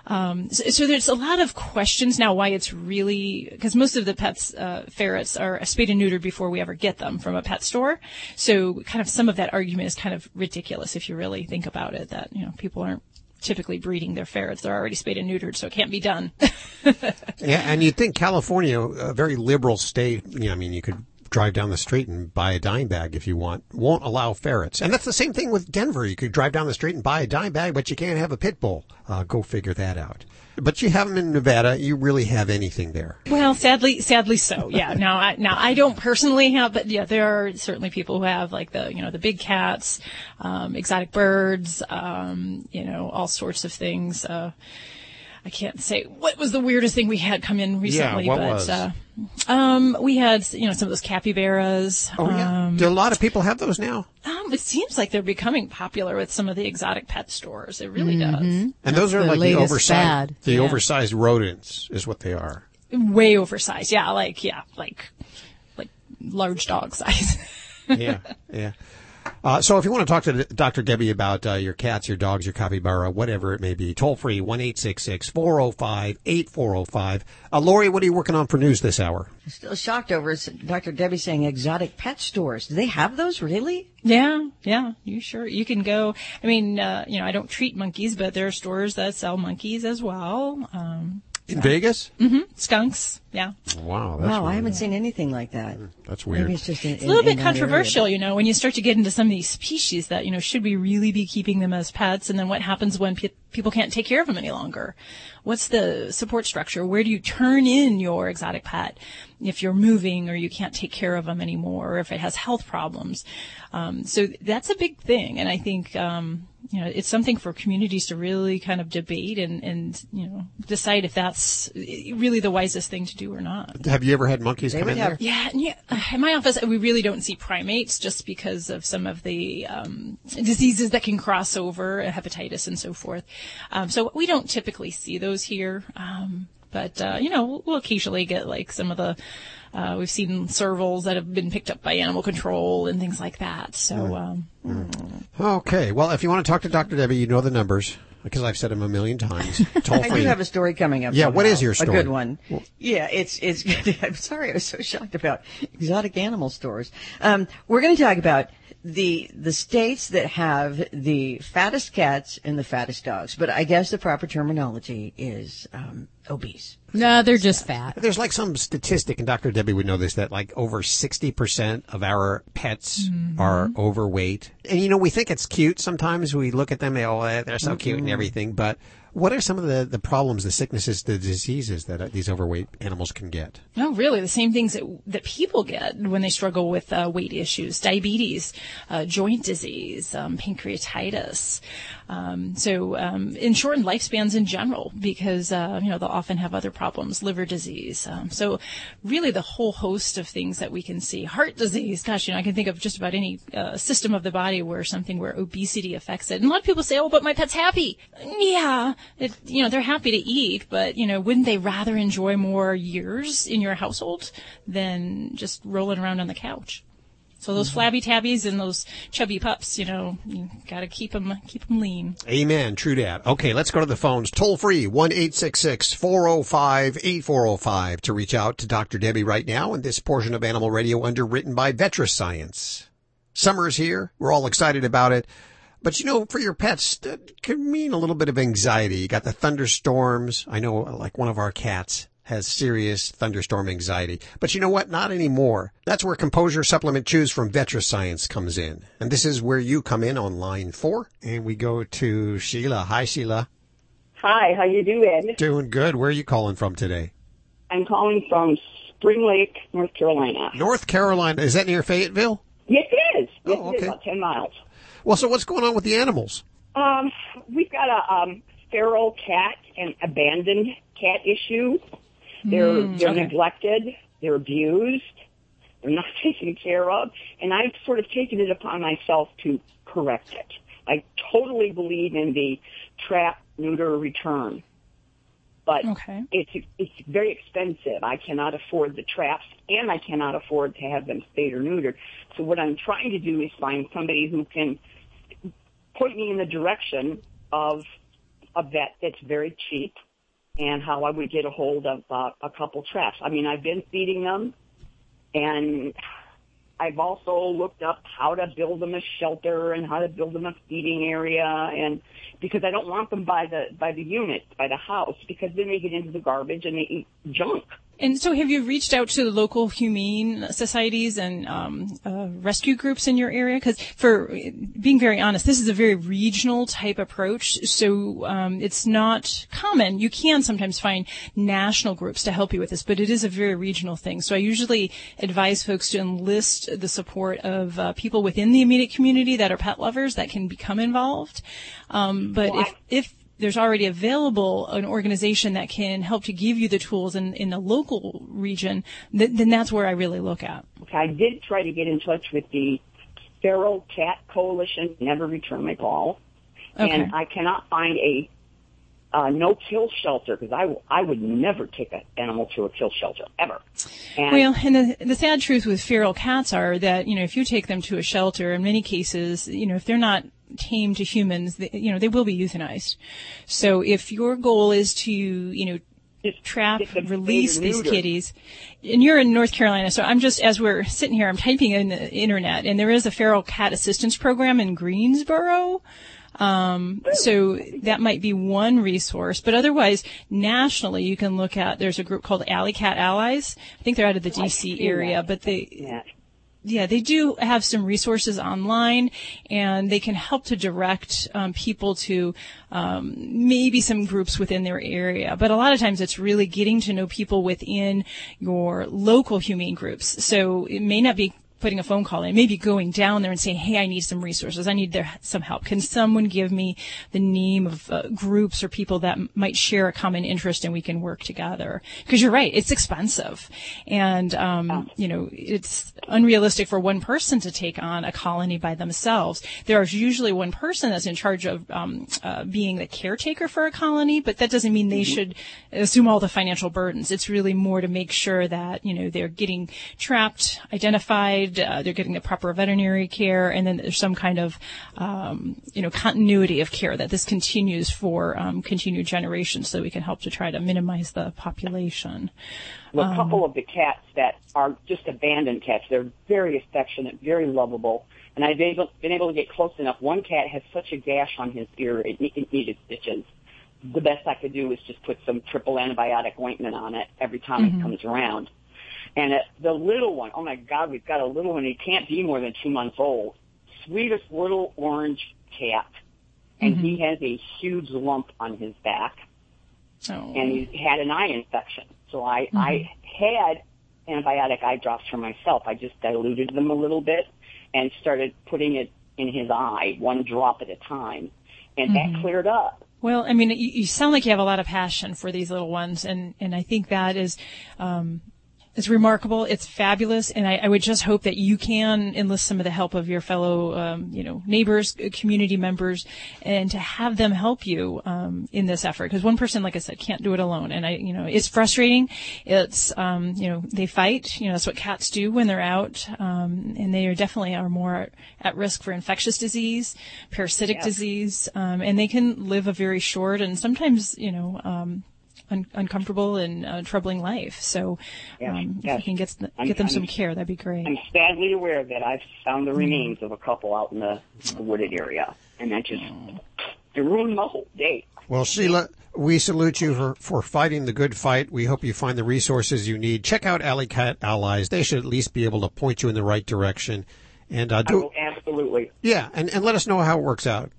Um, so, so there's a lot of questions now why it's really because most of the pets uh, ferrets are spayed and neutered before we ever get them from a pet store. So kind of some of that argument is kind of ridiculous if you really think about it. That you know people aren't typically breeding their ferrets; they're already spayed and neutered, so it can't be done. Yeah, and you'd think California, a very liberal state. You know, I mean, you could drive down the street and buy a dime bag if you want. Won't allow ferrets, and that's the same thing with Denver. You could drive down the street and buy a dime bag, but you can't have a pit bull. Uh, go figure that out. But you have them in Nevada. You really have anything there. Well, sadly, sadly so. Yeah. Now, I, now I don't personally have, but yeah, there are certainly people who have like the, you know, the big cats, um, exotic birds, um, you know, all sorts of things. Uh, I can't say what was the weirdest thing we had come in recently, yeah, what but was? uh, um, we had you know some of those capybaras. Oh yeah. Um, Do a lot of people have those now? um, it seems like they're becoming popular with some of the exotic pet stores. It really does. And those are the like the oversized, fad. the Yeah. oversized rodents is what they are. Way oversized. Yeah, like yeah, like like large dog size. yeah, yeah. Uh, so if you want to talk to Dr. Debbie about uh, your cats, your dogs, your capybara, whatever it may be, toll free one eight six six four zero five eight four zero five. Uh, Lori, what are you working on for news this hour? Still shocked over Dr. Debbie saying exotic pet stores. Do they have those really? Yeah, yeah, you sure you can go. I mean, uh, you know, I don't treat monkeys, but there are stores that sell monkeys as well. Um, In Vegas? hmm skunks, yeah. Wow, that's wow, I haven't seen anything like that. That's weird. Maybe it's just in, It's a little bit in that area, controversial, you know, when you start to get into some of these species that, you know, should we really be keeping them as pets? And then what happens when pe- people can't take care of them any longer? What's the support structure? Where do you turn in your exotic pet if you're moving or you can't take care of them anymore or if it has health problems? Um, so that's a big thing. And I think, um, you know, it's something for communities to really kind of debate and, and, you know, decide if that's really the wisest thing to do or not. Have you ever had monkeys They come in have- there? Yeah, yeah. In my office, we really don't see primates just because of some of the um, diseases that can cross over, uh, hepatitis and so forth. Um, so we don't typically see those here. Um, but uh, you know, we'll, we'll occasionally get like some of the. Uh, we've seen servals that have been picked up by animal control and things like that. So um, Okay. Well, if you want to talk to Dr. Debbie, you know the numbers because I've said them a million times. Toll I do have a story coming up. Yeah, what somehow. is your story? A good one. Yeah, it's it's. I'm sorry, I was so shocked about exotic animal stores. Um, we're going to talk about the the states that have the fattest cats and the fattest dogs, but I guess the proper terminology is um, obese. No, they're just fat. There's like some statistic, and Dr. Debbie would know this, that like over 60% of our pets Mm-hmm. are overweight. And you know, we think it's cute. Sometimes we look at them, they, oh, they're so cute and Mm-hmm. Mhm. everything. But what are some of the, the problems, the sicknesses, the diseases that uh, these overweight animals can get? No, really, the same things that, that people get when they struggle with uh, weight issues, diabetes, uh, joint disease, um, pancreatitis. Um, so, um, in shortened lifespans in general, because uh, you know they'll often have other problems, liver disease. Um, so, really, the whole host of things that we can see, heart disease. Gosh, you know, I can think of just about any uh, system of the body where something where obesity affects it. And a lot of people say, "Oh, but my pet's happy." Yeah, it, you know, they're happy to eat, but you know, wouldn't they rather enjoy more years in your household than just rolling around on the couch? So those mm-hmm. flabby tabbies and those chubby pups, you know, you got to keep them keep them lean. Amen. True that. Okay, let's go to the phones. Toll free, 1-866-405-8405 to reach out to Dr. Debbie right now in this portion of Animal Radio underwritten by VetriScience. Summer's here. We're all excited about it. But you know, for your pets, that can mean a little bit of anxiety. You got the thunderstorms. I know, like one of our cats has serious thunderstorm anxiety. But you know what? Not anymore. That's where Composure Supplement Chews from VetriScience comes in. And this is where you come in on line four. And we go to Sheila. Hi, Sheila. Hi, how you doing? Doing good. Where are you calling from today? I'm calling from Spring Lake, North Carolina. North Carolina. Is that near Fayetteville? Yes, it is. Yes, Oh, it is okay. about ten miles. Well, so what's going on with the animals? Um, we've got a um, feral cat and abandoned cat issue. They're Hmm, they're okay. neglected. They're abused. They're not taken care of, and I've sort of taken it upon myself to correct it. I totally believe in the trap, neuter, return. But Okay. it's it's very expensive. I cannot afford the traps, and I cannot afford to have them spayed or neutered. So what I'm trying to do is find somebody who can point me in the direction of a vet that's very cheap, and how I would get a hold of uh, a couple traps. I mean, I've been feeding them, and I've also looked up how to build them a shelter and how to build them a feeding area and because I don't want them by the by the unit, by the house, because then they get into the garbage and they eat junk. And so, have you reached out to the local humane societies and um, uh, rescue groups in your area? Because, for being very honest, this is a very regional type approach. So um, it's not common. You can sometimes find national groups to help you with this, but it is a very regional thing. So I usually advise folks to enlist the support of uh, people within the immediate community that are pet lovers that can become involved. Um, but Well, if if there's already available an organization that can help to give you the tools in, in a local region, th- then that's where I really look at. Okay, I did try to get in touch with the Feral Cat Coalition, never returned my call, Okay. and I cannot find a uh, no kill shelter because I w- I would never take an animal to a kill shelter ever. And Well, and the, the sad truth with feral cats are that, you know, if you take them to a shelter, in many cases, you know, if they're not tame to humans, they, you know, they will be euthanized. So if your goal is to, you know, trap, release these kitties, and you're in North Carolina, so I'm just, as we're sitting here, I'm typing in the internet, and there is a feral cat assistance program in Greensboro. Um, so that might be one resource, but otherwise, nationally, you can look at, there's a group called Alley Cat Allies. I think they're out of the DC area, but they, yeah, they do have some resources online, and they can help to direct um, people to um, maybe some groups within their area. But a lot of times, it's really getting to know people within your local humane groups. So it may not be putting a phone call in, maybe going down there and saying, "Hey, I need some resources. I need their some help. Can someone give me the name of uh, groups or people that m- might share a common interest and we can work together?" Because you're right, it's expensive, and um, you know it's unrealistic for one person to take on a colony by themselves. There is usually one person that's in charge of um, uh, being the caretaker for a colony, but that doesn't mean they should assume all the financial burdens. It's really more to make sure that you know they're getting trapped, identified, uh, they're getting the proper veterinary care, and then there's some kind of um, you know continuity of care that this continues for um, continued generations, so we can help to try to minimize the population. Well, a Um, couple of the cats that are just abandoned cats, they're very affectionate, very lovable, And I've been able, been able to get close enough. One cat has such a gash on his ear, it, it needed stitches. The best I could do was just put some triple antibiotic ointment on it every time Mhm. it comes around. And the little one, oh my God, we've got a little one. He can't be more than two months old. Sweetest little orange cat. And he has a huge lump on his back. Oh. And he had an eye infection. So I, I had antibiotic eye drops for myself. I just diluted them a little bit and started putting it in his eye, one drop at a time. And that Mhm. cleared up. Well, I mean, you, you sound like you have a lot of passion for these little ones, and and I think that is. Um, it's remarkable. It's fabulous, and I, I would just hope that you can enlist some of the help of your fellow, um, you know, neighbors, uh, community members, and to have them help you um, in this effort. Because one person, like I said, can't do it alone, and I, you know, it's frustrating. It's, um, you know, they fight. You know, that's what cats do when they're out, um, and they are definitely are more at risk for infectious disease, parasitic Yes. disease, um, and they can live a very short and sometimes, you know. Un- uncomfortable and uh, troubling life. So, Yes, um, if yes. you can get th- I'm- get them I'm- some care, that'd be great. I'm sadly aware that I've found Mm-hmm. the remains of a couple out in the, the wooded area. And that just, it ruined my whole day. Well, Sheila, we salute you for, for fighting the good fight. We hope you find the resources you need. Check out Alley Cat Allies. They should at least be able to point you in the right direction. And uh, I do will absolutely. yeah, and, and let us know how it works out.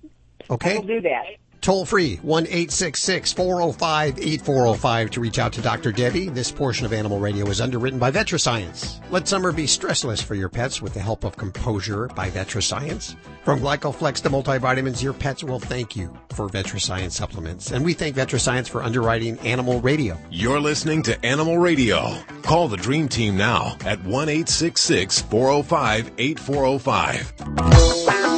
Okay. I will do that. Toll free, 1 405 8405 to reach out to Dr. Debbie. This portion of Animal Radio is underwritten by VetriScience. Let summer be stressless for your pets with the help of Composure by VetriScience. From Glycoflex to multivitamins, your pets will thank you for VetriScience supplements. And we thank VetriScience for underwriting Animal Radio. You're listening to Animal Radio. Call the Dream Team now at 1 405 8405.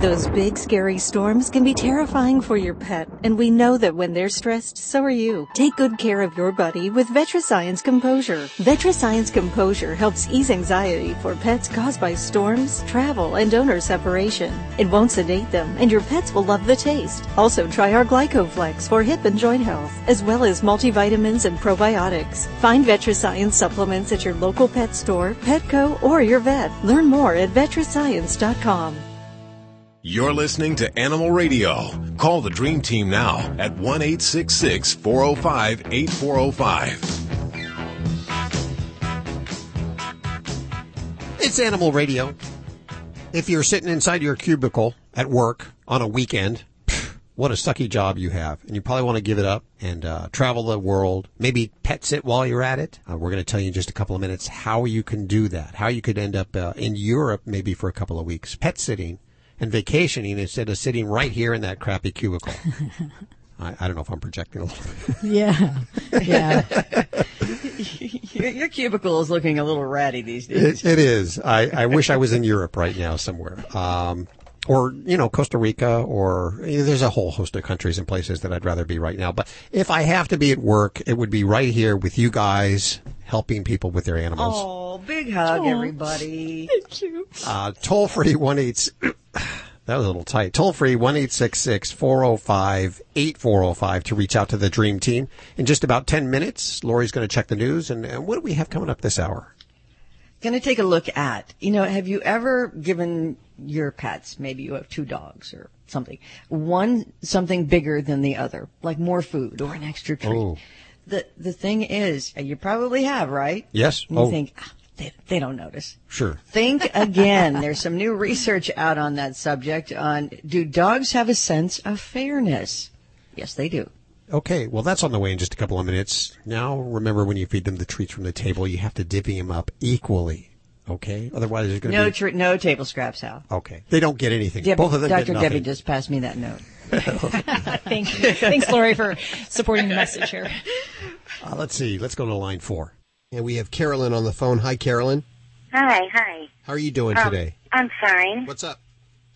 Those big, scary storms can be terrifying for your pet, and we know that when they're stressed, so are you. Take good care of your buddy with VetriScience Composure. VetriScience Composure helps ease anxiety for pets caused by storms, travel, and owner separation. It won't sedate them, and your pets will love the taste. Also, try our Glycoflex for hip and joint health, as well as multivitamins and probiotics. Find VetriScience supplements at your local pet store, Petco, or your vet. Learn more at vetriscience.com. You're listening to Animal Radio. Call the Dream Team now at 1 405 8405. It's Animal Radio. If you're sitting inside your cubicle at work on a weekend, what a sucky job you have. And you probably want to give it up and uh, travel the world, maybe pet sit while you're at it. Uh, we're going to tell you in just a couple of minutes how you can do that, how you could end up uh, in Europe maybe for a couple of weeks, pet sitting and vacationing instead of sitting right here in that crappy cubicle. I, I don't know if I'm projecting a little bit. Yeah. Yeah. your, your cubicle is looking a little ratty these days. It, it is. I, I wish I was in Europe right now somewhere. Um, or, you know, Costa Rica or you know, there's a whole host of countries and places that I'd rather be right now. But if I have to be at work, it would be right here with you guys helping people with their animals. Oh, big hug, Aw. everybody. Thank you. Uh, toll free one eight. That was a little tight. Toll free one eight six six four zero five eight four zero five to reach out to the Dream Team. In just about ten minutes, Lori's going to check the news. And, and what do we have coming up this hour? Going to take a look at, you know, have you ever given your pets, maybe you have two dogs or something, one something bigger than the other, like more food or an extra treat? Oh. The the thing is, you probably have, right? Yes. And you Oh. think "Ah, they, they don't notice. Sure. Think again. There's some new research out on that subject on do dogs have a sense of fairness? Yes, they do. Okay, well, that's on the way in just a couple of minutes. Now, remember when you feed them the treats from the table, you have to divvy them up equally. Okay? Otherwise, there's going to No, be. tr- no table scraps, Hal. okay. They don't get anything. Debbie- Both of them Dr. get nothing. Debbie just passed me that note. Thank you. Thanks, Lori, for supporting the message here. Uh, let's see. Let's go to line four. And we have Carolyn on the phone. Hi, Carolyn. Hi, hi. How are you doing Um, today? I'm fine. What's up?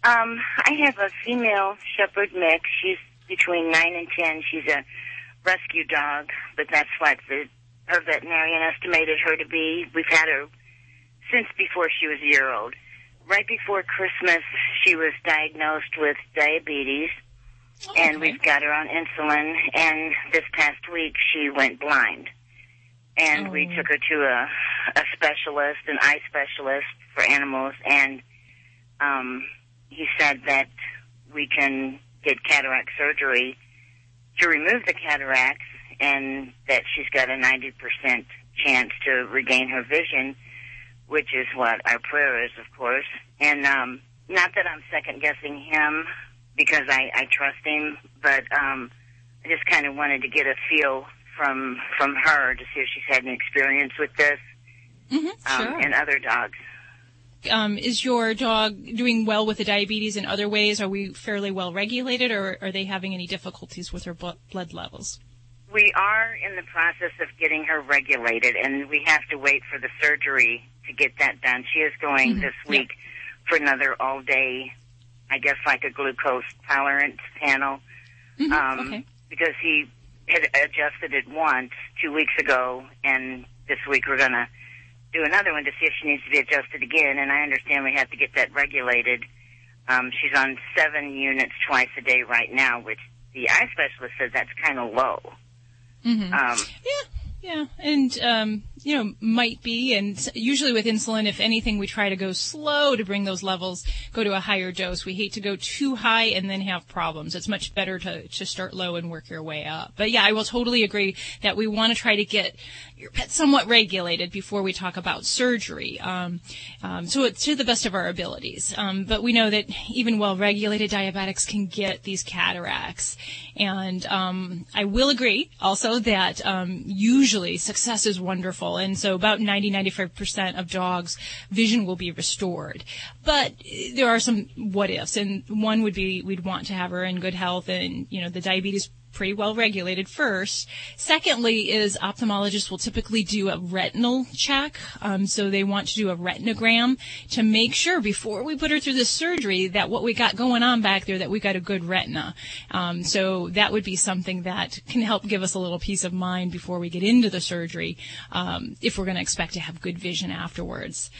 Um, I have a female shepherd mix. She's between nine and ten. She's a rescue dog, but that's what the her veterinarian estimated her to be. We've had her since before she was a year old. Right before Christmas, she was diagnosed with diabetes, and we've got her on insulin. And this past week, she went blind. And we took her to a a specialist, an eye specialist for animals, and um, he said that we can get cataract surgery to remove the cataracts, and that she's got a ninety percent chance to regain her vision, which is what our prayer is, of course. And um, not that I'm second guessing him because I, I trust him, but um, I just kind of wanted to get a feel from from her to see if she's had an experience with this um, sure. and other dogs. Um, is your dog doing well with the diabetes in other ways? Are we fairly well regulated, or are they having any difficulties with her blood levels? We are in the process of getting her regulated, and we have to wait for the surgery to get that done. She is going Mhm. this week for another all day, I guess, like a glucose tolerance panel. um, okay. Because he had adjusted it once two weeks ago, and this week we're going to do another one to see if she needs to be adjusted again. And I understand we have to get that regulated. Um, she's on seven units twice a day right now, which the eye specialist says that's kind of low. Mm-hmm. Um, Yeah, yeah, and um, you know, might be, and usually with insulin, if anything, we try to go slow to bring those levels, go to a higher dose. We hate to go too high and then have problems. It's much better to to start low and work your way up. But yeah, I will totally agree that we want to try to get your pet somewhat regulated before we talk about surgery. Um, um, so it's to the best of our abilities. Um, but we know that even well-regulated diabetics can get these cataracts, and um, I will agree also that um, usually success is wonderful, and so about 90-95% of dogs' vision will be restored. But there are some what ifs, and one would be we'd want to have her in good health, and you know the diabetes pretty well regulated first. Secondly is ophthalmologists will typically do a retinal check. Um, so they want to do a retinogram to make sure before we put her through the surgery that what we got going on back there, that we got a good retina. Um, so that would be something that can help give us a little peace of mind before we get into the surgery, um, if we're going to expect to have good vision afterwards.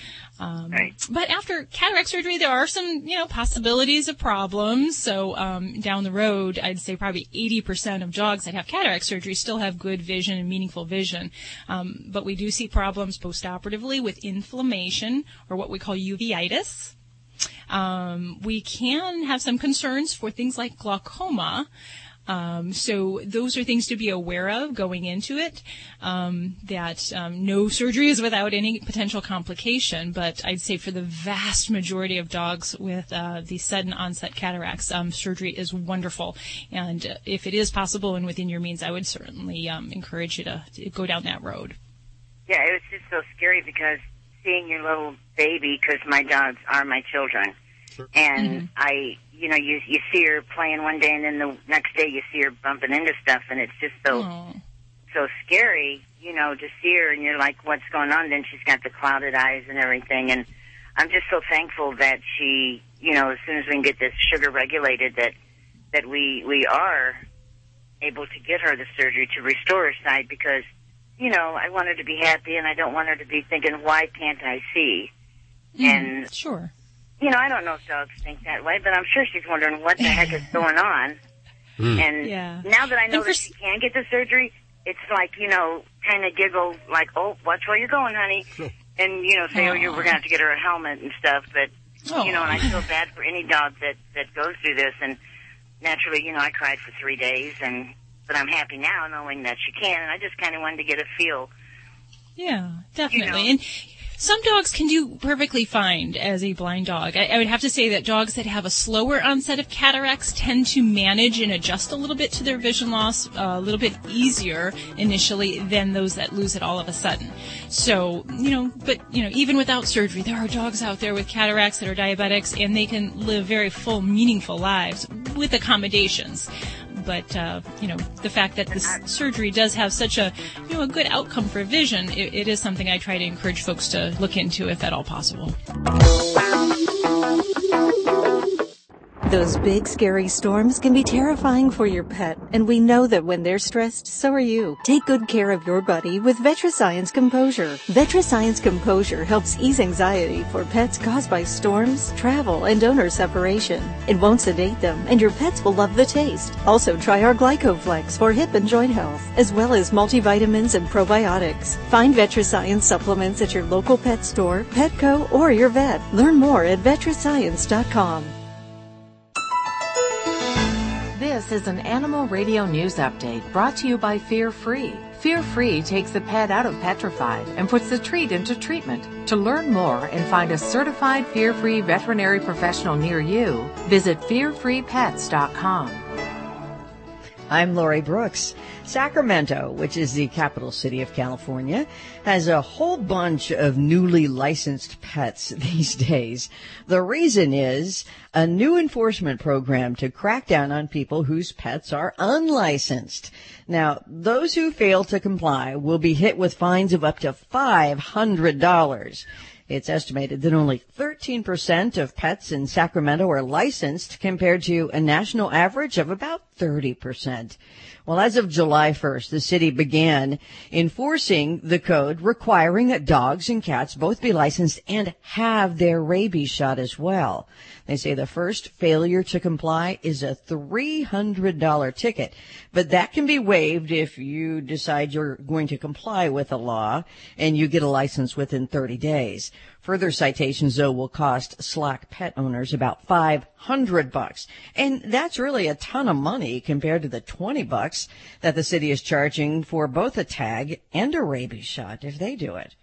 Um, But after cataract surgery, there are some, you know, possibilities of problems. So um, down the road, I'd say probably 80% of dogs that have cataract surgery still have good vision and meaningful vision. Um, but we do see problems postoperatively with inflammation or what we call uveitis. Um, we can have some concerns for things like glaucoma. Um, so those are things to be aware of going into it. Um, that um, no surgery is without any potential complication, but I'd say for the vast majority of dogs with uh, the sudden onset cataracts, um, surgery is wonderful. And uh, if it is possible and within your means, I would certainly um, encourage you to, to go down that road. yeah, it was just so scary because seeing your little baby, because my dogs are my children, and I, you know, you you see her playing one day, and then the next day you see her bumping into stuff, and it's just so so scary, you know, to see her, and you're like, what's going on? Then she's got the clouded eyes and everything, and I'm just so thankful that she, you know, as soon as we can get this sugar regulated, that that we we are able to get her the surgery to restore her sight because, you know, I want her to be happy, and I don't want her to be thinking, why can't I see? Mm-hmm. And sure. You know, I don't know if dogs think that way, but I'm sure she's wondering what the heck is going on. Hmm. And Yeah. now that I know that she can get the surgery, it's like, you know, kind of giggle like, oh, watch where you're going, honey. And, you know, say, oh, you, we're going to have to get her a helmet and stuff. But, you know, and I feel oh. bad for any dog that, that goes through this. And naturally, you know, I cried for three days. and But I'm happy now knowing that she can. And I just kind of wanted to get a feel. Yeah, definitely. And some dogs can do perfectly fine as a blind dog. I, I would have to say that dogs that have a slower onset of cataracts tend to manage and adjust a little bit to their vision loss uh, a little bit easier initially than those that lose it all of a sudden. So, you know, but, you know, even without surgery, there are dogs out there with cataracts that are diabetics and they can live very full, meaningful lives with accommodations but uh, you know the fact that this surgery does have such a you know a good outcome for vision, it, it is something I try to encourage folks to look into if at all possible. Those big, scary storms can be terrifying for your pet, and we know that when they're stressed, so are you. Take good care of your buddy with VetriScience Composure. VetriScience Composure helps ease anxiety for pets caused by storms, travel, and owner separation. It won't sedate them, and your pets will love the taste. Also, try our Glycoflex for hip and joint health, as well as multivitamins and probiotics. Find VetriScience supplements at your local pet store, Petco, or your vet. Learn more at vetriscience.com. This is an Animal Radio News Update brought to you by Fear Free. Fear Free takes the pet out of petrified and puts the treat into treatment. To learn more and find a certified Fear Free veterinary professional near you, visit fearfreepets.com. I'm Lori Brooks. Sacramento, which is the capital city of California, has a whole bunch of newly licensed pets these days. The reason is a new enforcement program to crack down on people whose pets are unlicensed. Now, those who fail to comply will be hit with fines of up to $500. It's estimated that only 13% of pets in Sacramento are licensed compared to a national average of about 30%. Well, as of July 1st, the city began enforcing the code requiring that dogs and cats both be licensed and have their rabies shot as well. They say the first failure to comply is a $300 ticket, but that can be waived if you decide you're going to comply with the law and you get a license within 30 days. Further citations, though, will cost slack pet owners about 500 bucks. And that's really a ton of money compared to the 20 bucks that the city is charging for both a tag and a rabies shot if they do it.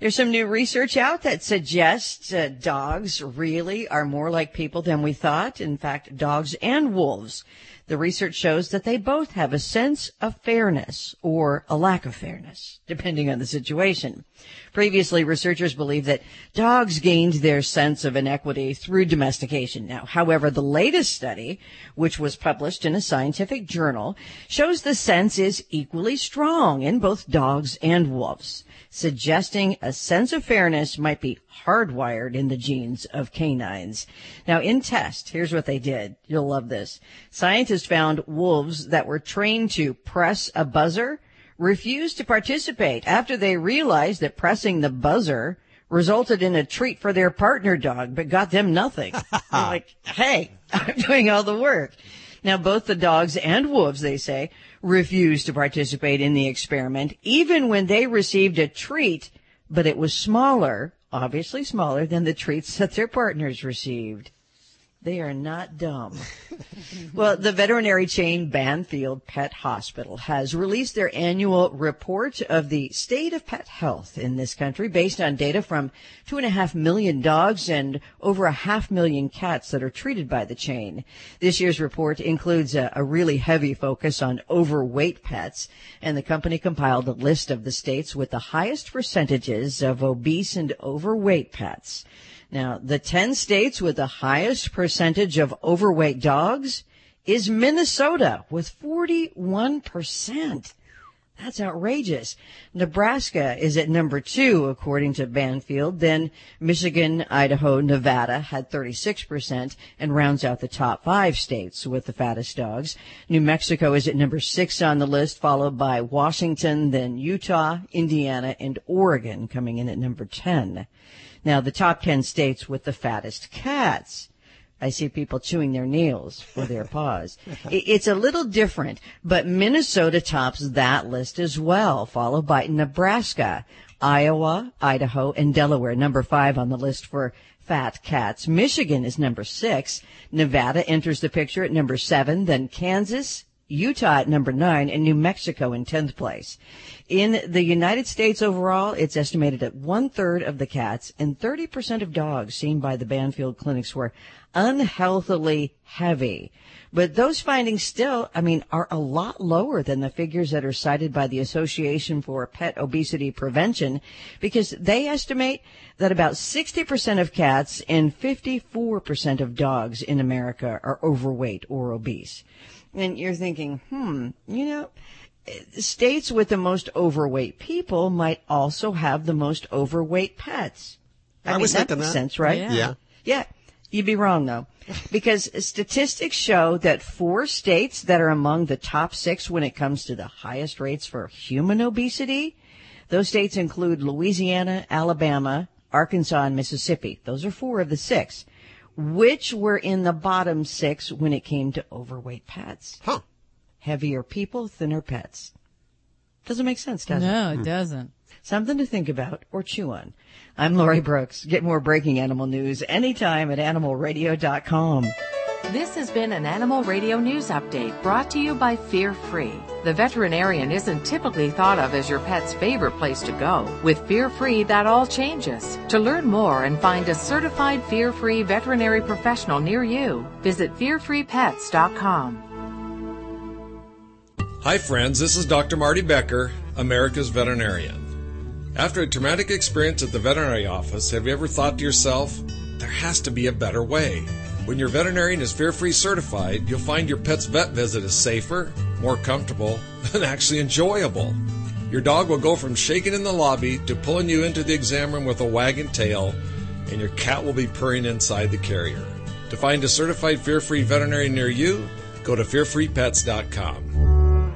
There's some new research out that suggests uh, dogs really are more like people than we thought. In fact, dogs and wolves. The research shows that they both have a sense of fairness or a lack of fairness, depending on the situation. Previously, researchers believed that dogs gained their sense of inequity through domestication. Now, however, the latest study, which was published in a scientific journal, shows the sense is equally strong in both dogs and wolves suggesting a sense of fairness might be hardwired in the genes of canines. Now, in test, here's what they did. You'll love this. Scientists found wolves that were trained to press a buzzer refused to participate after they realized that pressing the buzzer resulted in a treat for their partner dog, but got them nothing. like, hey, I'm doing all the work. Now, both the dogs and wolves, they say, refused to participate in the experiment, even when they received a treat, but it was smaller, obviously smaller than the treats that their partners received. They are not dumb. well, the veterinary chain Banfield Pet Hospital has released their annual report of the state of pet health in this country based on data from two and a half million dogs and over a half million cats that are treated by the chain. This year's report includes a, a really heavy focus on overweight pets, and the company compiled a list of the states with the highest percentages of obese and overweight pets. Now, the 10 states with the highest percentage of overweight dogs is Minnesota with 41%. That's outrageous. Nebraska is at number two, according to Banfield. Then Michigan, Idaho, Nevada had 36% and rounds out the top five states with the fattest dogs. New Mexico is at number six on the list, followed by Washington, then Utah, Indiana, and Oregon coming in at number 10. Now, the top 10 states with the fattest cats. I see people chewing their nails for their paws. It's a little different, but Minnesota tops that list as well, followed by Nebraska, Iowa, Idaho, and Delaware, number five on the list for fat cats. Michigan is number six. Nevada enters the picture at number seven, then Kansas, Utah at number nine, and New Mexico in 10th place. In the United States overall, it's estimated that one third of the cats and 30% of dogs seen by the Banfield clinics were unhealthily heavy. But those findings still, I mean, are a lot lower than the figures that are cited by the Association for Pet Obesity Prevention because they estimate that about 60% of cats and 54% of dogs in America are overweight or obese. And you're thinking, hmm, you know, states with the most overweight people might also have the most overweight pets. I, I mean, was that makes that. sense, right? Yeah. Yeah. Yeah. You'd be wrong though, because statistics show that four states that are among the top six when it comes to the highest rates for human obesity, those states include Louisiana, Alabama, Arkansas, and Mississippi. Those are four of the six, which were in the bottom six when it came to overweight pets. Huh. Heavier people, thinner pets. Doesn't make sense, does it? No, it hmm. doesn't. Something to think about or chew on. I'm Lori Brooks. Get more breaking animal news anytime at animalradio.com. This has been an Animal Radio News Update brought to you by Fear Free. The veterinarian isn't typically thought of as your pet's favorite place to go. With Fear Free, that all changes. To learn more and find a certified Fear Free veterinary professional near you, visit fearfreepets.com. Hi, friends. This is Dr. Marty Becker, America's veterinarian. After a traumatic experience at the veterinary office, have you ever thought to yourself, there has to be a better way? When your veterinarian is fear free certified, you'll find your pet's vet visit is safer, more comfortable, and actually enjoyable. Your dog will go from shaking in the lobby to pulling you into the exam room with a wagging tail, and your cat will be purring inside the carrier. To find a certified fear free veterinarian near you, go to fearfreepets.com.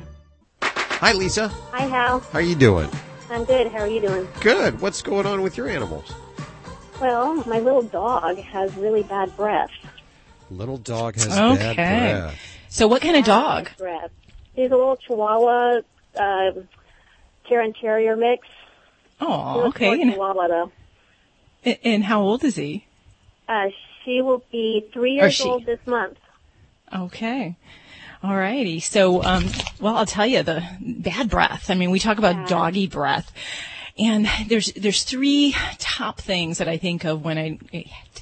Hi, Lisa. Hi, Hal. How are you doing? I'm good. How are you doing? Good. What's going on with your animals? Well, my little dog has really bad breath. Little dog has Okay. bad breath. Okay. So what kind of dog? Breath. He's a little Chihuahua, uh, Cairn Terrier mix. Oh, okay. And, Chihuahua though. and how old is he? Uh, she will be three years she. old this month. Okay. All righty. So, um, well, I'll tell you the bad breath. I mean, we talk about doggy breath. And there's, there's three top things that I think of when I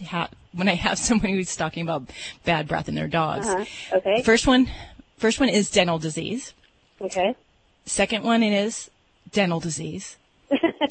ha- when I have someone who's talking about bad breath in their dogs. Uh-huh. Okay. First one, first one is dental disease. Okay. Second one is dental disease.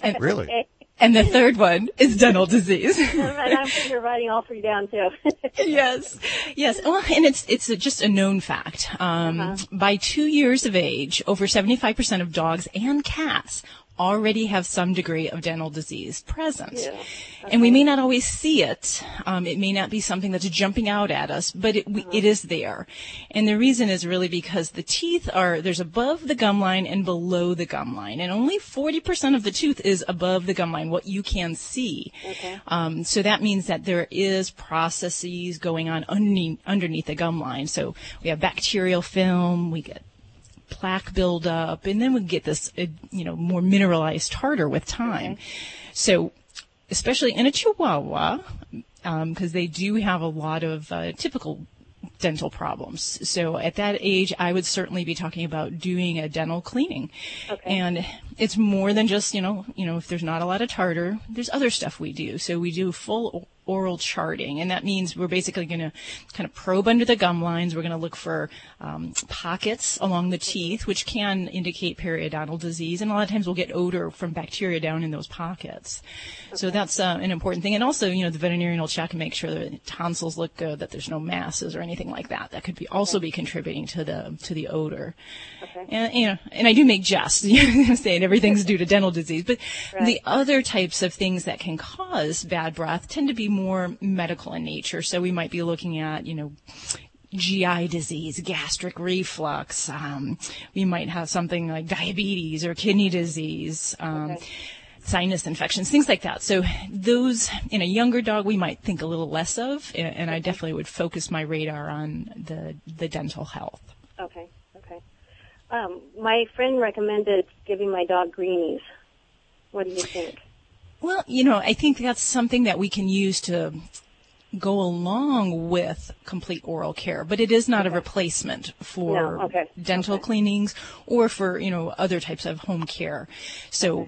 And, Really? Okay. And the third one is dental disease. and I'm you're writing all three down too. yes, yes. Well, and it's it's a, just a known fact. Um, Uh-huh. By two years of age, over seventy five percent of dogs and cats already have some degree of dental disease present. Yeah. And we may not always see it. Um, it may not be something that's jumping out at us, but it, we, it is there. And the reason is really because the teeth are, there's above the gum line and below the gum line. And only 40% of the tooth is above the gum line, what you can see. Okay. Um, so that means that there is processes going on underneath, underneath the gum line. So we have bacterial film, we get plaque buildup, and then we get this, uh, you know, more mineralized tartar with time. So, especially in a Chihuahua, because they do have a lot of uh, typical dental problems. So at that age, I would certainly be talking about doing a dental cleaning. Okay. And it's more than just, you know, you know, if there's not a lot of tartar, there's other stuff we do. So we do full oral charting, and that means we're basically going to kind of probe under the gum lines. We're going to look for um, pockets along the teeth, which can indicate periodontal disease, and a lot of times we'll get odor from bacteria down in those pockets. So that's uh, an important thing. And also, you know, the veterinarian will check and make sure that the tonsils look good, that there's no masses or anything like that. That could be also be contributing to the to the odor. Okay. And you know, and I do make jests, you know, saying everything's due to dental disease, but Right. the other types of things that can cause bad breath tend to be more medical in nature. So we might be looking at, you know, GI disease, gastric reflux. Um, we might have something like diabetes or kidney disease. Um, Sinus infections, things like that. So those in a younger dog we might think a little less of, and I definitely would focus my radar on the the dental health. Okay. Okay. Um, my friend recommended giving my dog greenies. What do you think? Well, you know, I think that's something that we can use to go along with complete oral care, but it is not a replacement for No, okay, dental cleanings or for, you know, other types of home care. So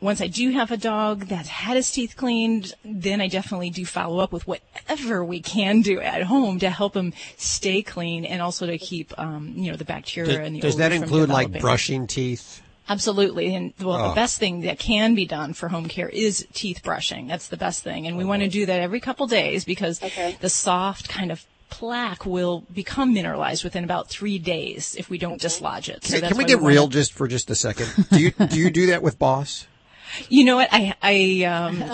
once I do have a dog that's had his teeth cleaned, then I definitely do follow up with whatever we can do at home to help him stay clean and also to keep, um, you know, the bacteria and the Does, does that include like brushing teeth? Absolutely. And well, Oh. the ah. best thing that can be done for home care is teeth brushing. That's the best thing. And we oh, want to do that every couple days because the soft kind of plaque will become mineralized within about three days if we don't dislodge it. So Can, that's can we get wanna- real just for just a second? Do you do you do that with Boss? You know what? I I um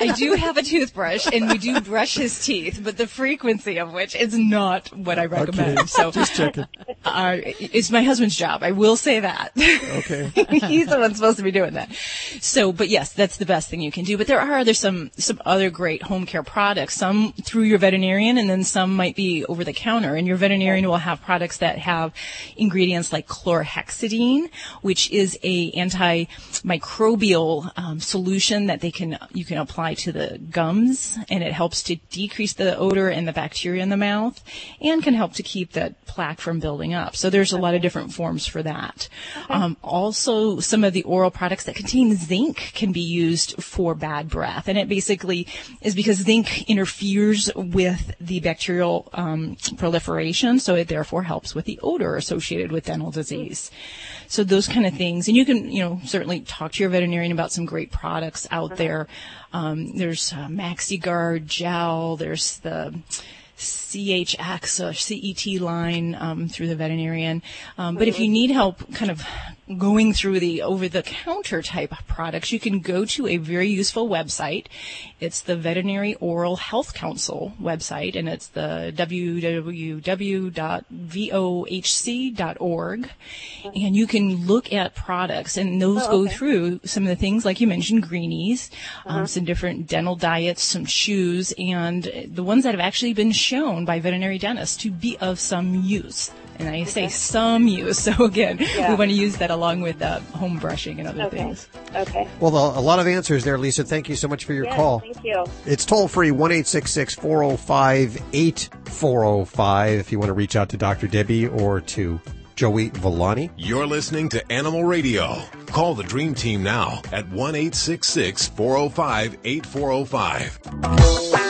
I do have a toothbrush and we do brush his teeth, but the frequency of which is not what I recommend. Okay. So Just checking. Uh, it's my husband's job. I will say that. Okay. He's the one supposed to be doing that. So, but yes, that's the best thing you can do. But there are other some some other great home care products. Some through your veterinarian, and then some might be over the counter. And your veterinarian will have products that have ingredients like chlorhexidine, which is a antimicrobial um, solution that they can you can apply to the gums, and it helps to decrease the odor and the bacteria in the mouth, and can help to keep that plaque from building up. So there's a lot of different forms for that. Um, also, some of the oral products that contain zinc can be used for bad breath, and it basically is because zinc interferes with the bacterial um, proliferation, so it therefore helps with the odor associated with dental disease. So those kind of things, and you can, you know, certainly talk to your veterinarian about some great products out there. Um, there's uh, MaxiGuard gel. There's the CHX or CET line um, through the veterinarian. Um, but if you need help kind of going through the over the counter type products, you can go to a very useful website. It's the Veterinary Oral Health Council website, and it's the www.vohc.org. And you can look at products, and those Oh, go through some of the things like you mentioned, greenies, um, some different dental diets, some shoes, and the ones that have actually been shown by veterinary dentists to be of some use. And I say some use, so again, Yeah. we want to use that along with uh, home brushing and other Okay. things. Okay. Well, a lot of answers there, Lisa. Thank you so much for your Yes, call. Thank you. It's toll free, 1 405 8405 if you want to reach out to Dr. Debbie or to Joey Volani. You're listening to Animal Radio. Call the Dream Team now at 1 405 8405.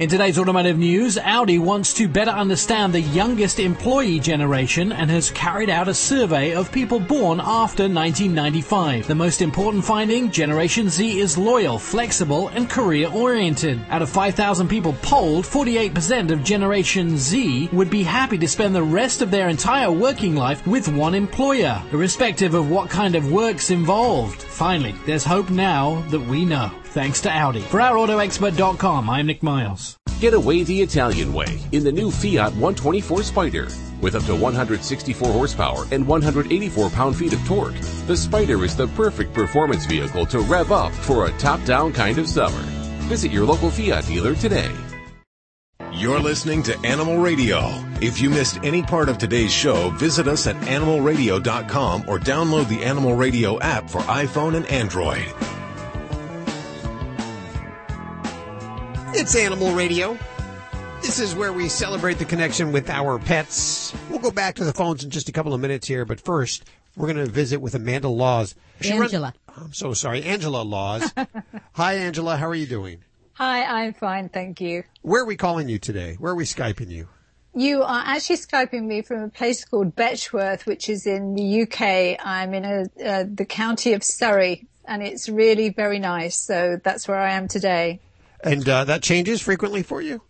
In today's automotive news, Audi wants to better understand the youngest employee generation and has carried out a survey of people born after 1995. The most important finding, Generation Z is loyal, flexible, and career oriented. Out of 5,000 people polled, 48% of Generation Z would be happy to spend the rest of their entire working life with one employer, irrespective of what kind of work's involved. Finally, there's hope now that we know. Thanks to Audi. For OurAutoExpert.com, I'm Nick Miles. Get away the Italian way in the new Fiat 124 Spider. With up to 164 horsepower and 184 pound-feet of torque, the Spider is the perfect performance vehicle to rev up for a top-down kind of summer. Visit your local Fiat dealer today. You're listening to Animal Radio. If you missed any part of today's show, visit us at animalradio.com or download the Animal Radio app for iPhone and Android. It's Animal Radio. This is where we celebrate the connection with our pets. We'll go back to the phones in just a couple of minutes here, but first, we're going to visit with Amanda Laws. run- Angela. I'm so sorry. Angela Laws. Hi, Angela. How are you doing? Hi, I'm fine, thank you. Where are we calling you today? Where are we Skyping you? You are actually Skyping me from a place called Betchworth, which is in the UK. I'm in a, uh, the county of Surrey, and it's really very nice. So that's where I am today. And uh, that changes frequently for you?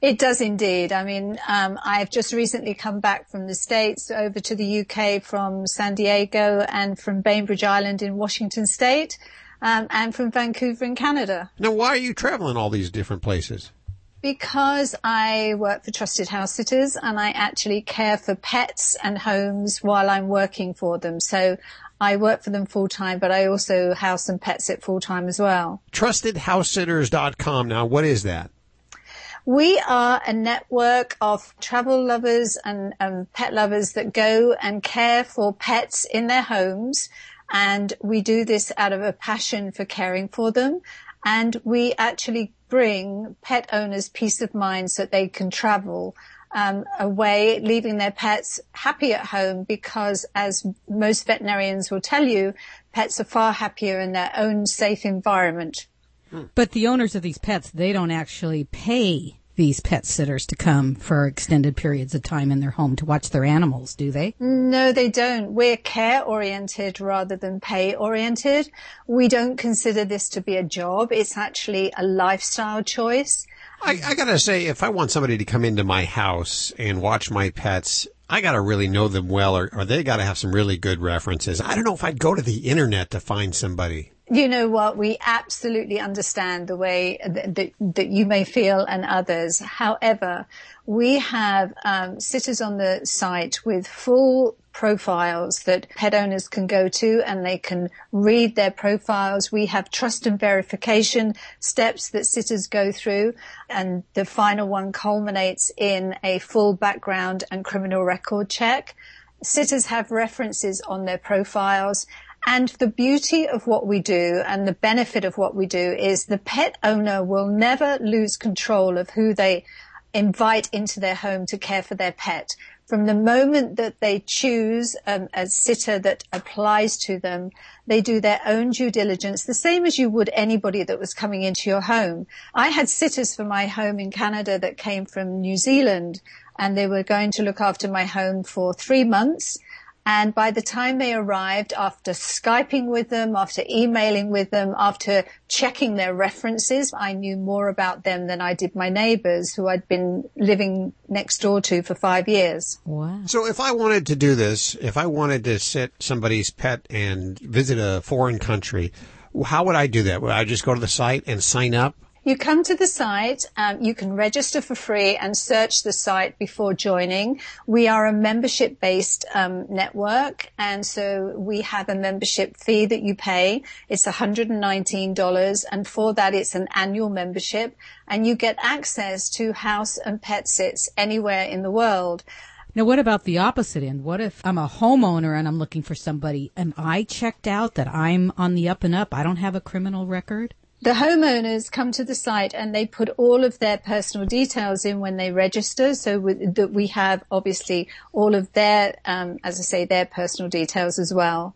It does indeed. I mean, um, I've just recently come back from the States over to the UK from San Diego and from Bainbridge Island in Washington State, um, and from Vancouver in Canada. Now, why are you traveling all these different places? Because I work for Trusted House Sitters and I actually care for pets and homes while I'm working for them. So I work for them full time, but I also house and pet sit full time as well. TrustedHouseSitters.com. Now, what is that? We are a network of travel lovers and um, pet lovers that go and care for pets in their homes. And we do this out of a passion for caring for them. And we actually bring pet owners peace of mind so that they can travel um, away, leaving their pets happy at home because as most veterinarians will tell you, pets are far happier in their own safe environment. But the owners of these pets, they don't actually pay these pet sitters to come for extended periods of time in their home to watch their animals, do they? No, they don't. We're care oriented rather than pay oriented. We don't consider this to be a job. It's actually a lifestyle choice. I, I gotta say, if I want somebody to come into my house and watch my pets, I gotta really know them well, or, or they gotta have some really good references. I don't know if I'd go to the internet to find somebody. You know what? We absolutely understand the way that, that, that you may feel and others. However, we have um, sitters on the site with full profiles that pet owners can go to and they can read their profiles. We have trust and verification steps that sitters go through and the final one culminates in a full background and criminal record check. Sitters have references on their profiles and the beauty of what we do and the benefit of what we do is the pet owner will never lose control of who they invite into their home to care for their pet. From the moment that they choose um, a sitter that applies to them, they do their own due diligence, the same as you would anybody that was coming into your home. I had sitters for my home in Canada that came from New Zealand and they were going to look after my home for three months. And by the time they arrived, after Skyping with them, after emailing with them, after checking their references, I knew more about them than I did my neighbors who I'd been living next door to for five years. Wow. So if I wanted to do this, if I wanted to sit somebody's pet and visit a foreign country, how would I do that? Would I just go to the site and sign up? You come to the site, um, you can register for free and search the site before joining. We are a membership based um, network and so we have a membership fee that you pay. It's $119 and for that it's an annual membership and you get access to house and pet sits anywhere in the world. Now, what about the opposite end? What if I'm a homeowner and I'm looking for somebody? Am I checked out that I'm on the up and up? I don't have a criminal record? The homeowners come to the site and they put all of their personal details in when they register, so that we have obviously all of their, um, as I say, their personal details as well.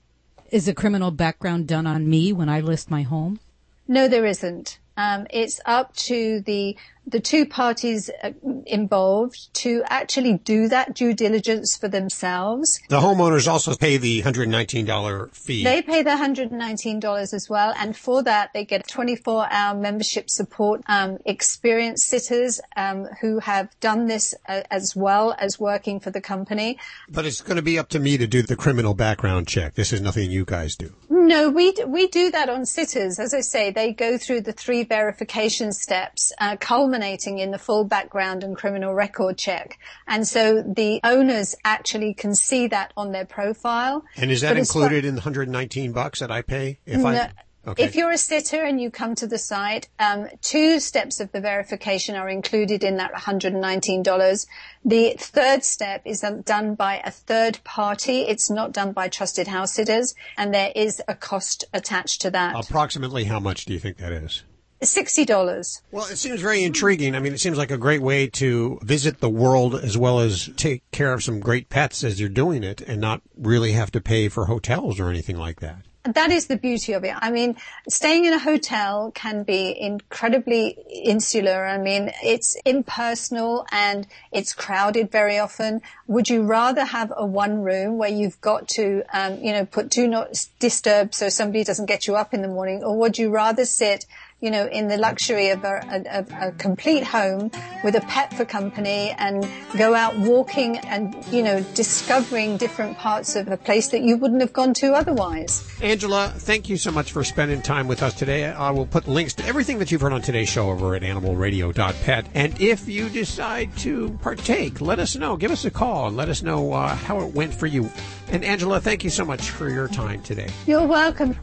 Is a criminal background done on me when I list my home? No, there isn't. Um, it's up to the the two parties uh, involved to actually do that due diligence for themselves. The homeowners also pay the $119 fee. They pay the $119 as well. And for that, they get 24 hour membership support, um, experienced sitters, um, who have done this uh, as well as working for the company. But it's going to be up to me to do the criminal background check. This is nothing you guys do. No, we, we do that on sitters. As I say, they go through the three verification steps, uh, culminating in the full background and criminal record check. And so the owners actually can see that on their profile. And is that included in the 119 bucks that I pay? If no, I, okay. If you're a sitter and you come to the site, um, two steps of the verification are included in that $119. The third step is done by a third party. It's not done by trusted house sitters, and there is a cost attached to that. Approximately how much do you think that is? Sixty dollars. Well, it seems very intriguing. I mean, it seems like a great way to visit the world as well as take care of some great pets as you're doing it, and not really have to pay for hotels or anything like that. That is the beauty of it. I mean, staying in a hotel can be incredibly insular. I mean, it's impersonal and it's crowded very often. Would you rather have a one room where you've got to, um, you know, put do not disturb so somebody doesn't get you up in the morning, or would you rather sit you know, in the luxury of a, a, a, complete home with a pet for company and go out walking and, you know, discovering different parts of a place that you wouldn't have gone to otherwise. Angela, thank you so much for spending time with us today. I will put links to everything that you've heard on today's show over at animalradio.pet. And if you decide to partake, let us know. Give us a call and let us know uh, how it went for you. And Angela, thank you so much for your time today. You're welcome.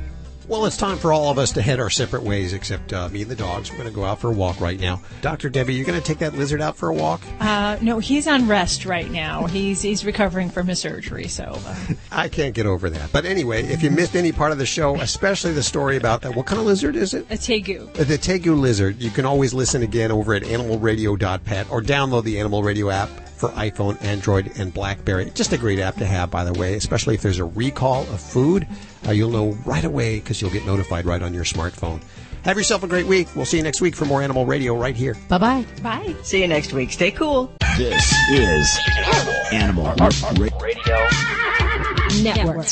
Well, it's time for all of us to head our separate ways, except uh, me and the dogs. We're going to go out for a walk right now. Dr. Debbie, you're going to take that lizard out for a walk? Uh, no, he's on rest right now. He's he's recovering from his surgery, so. Uh. I can't get over that. But anyway, if you missed any part of the show, especially the story about that, what kind of lizard is it? A tegu. The tegu lizard. You can always listen again over at animalradio.pet or download the Animal Radio app for iPhone, Android, and BlackBerry. Just a great app to have, by the way, especially if there's a recall of food. Uh, you'll know right away because you'll get notified right on your smartphone. Have yourself a great week. We'll see you next week for more Animal Radio right here. Bye bye. Bye. See you next week. Stay cool. This is Animal Radio Network.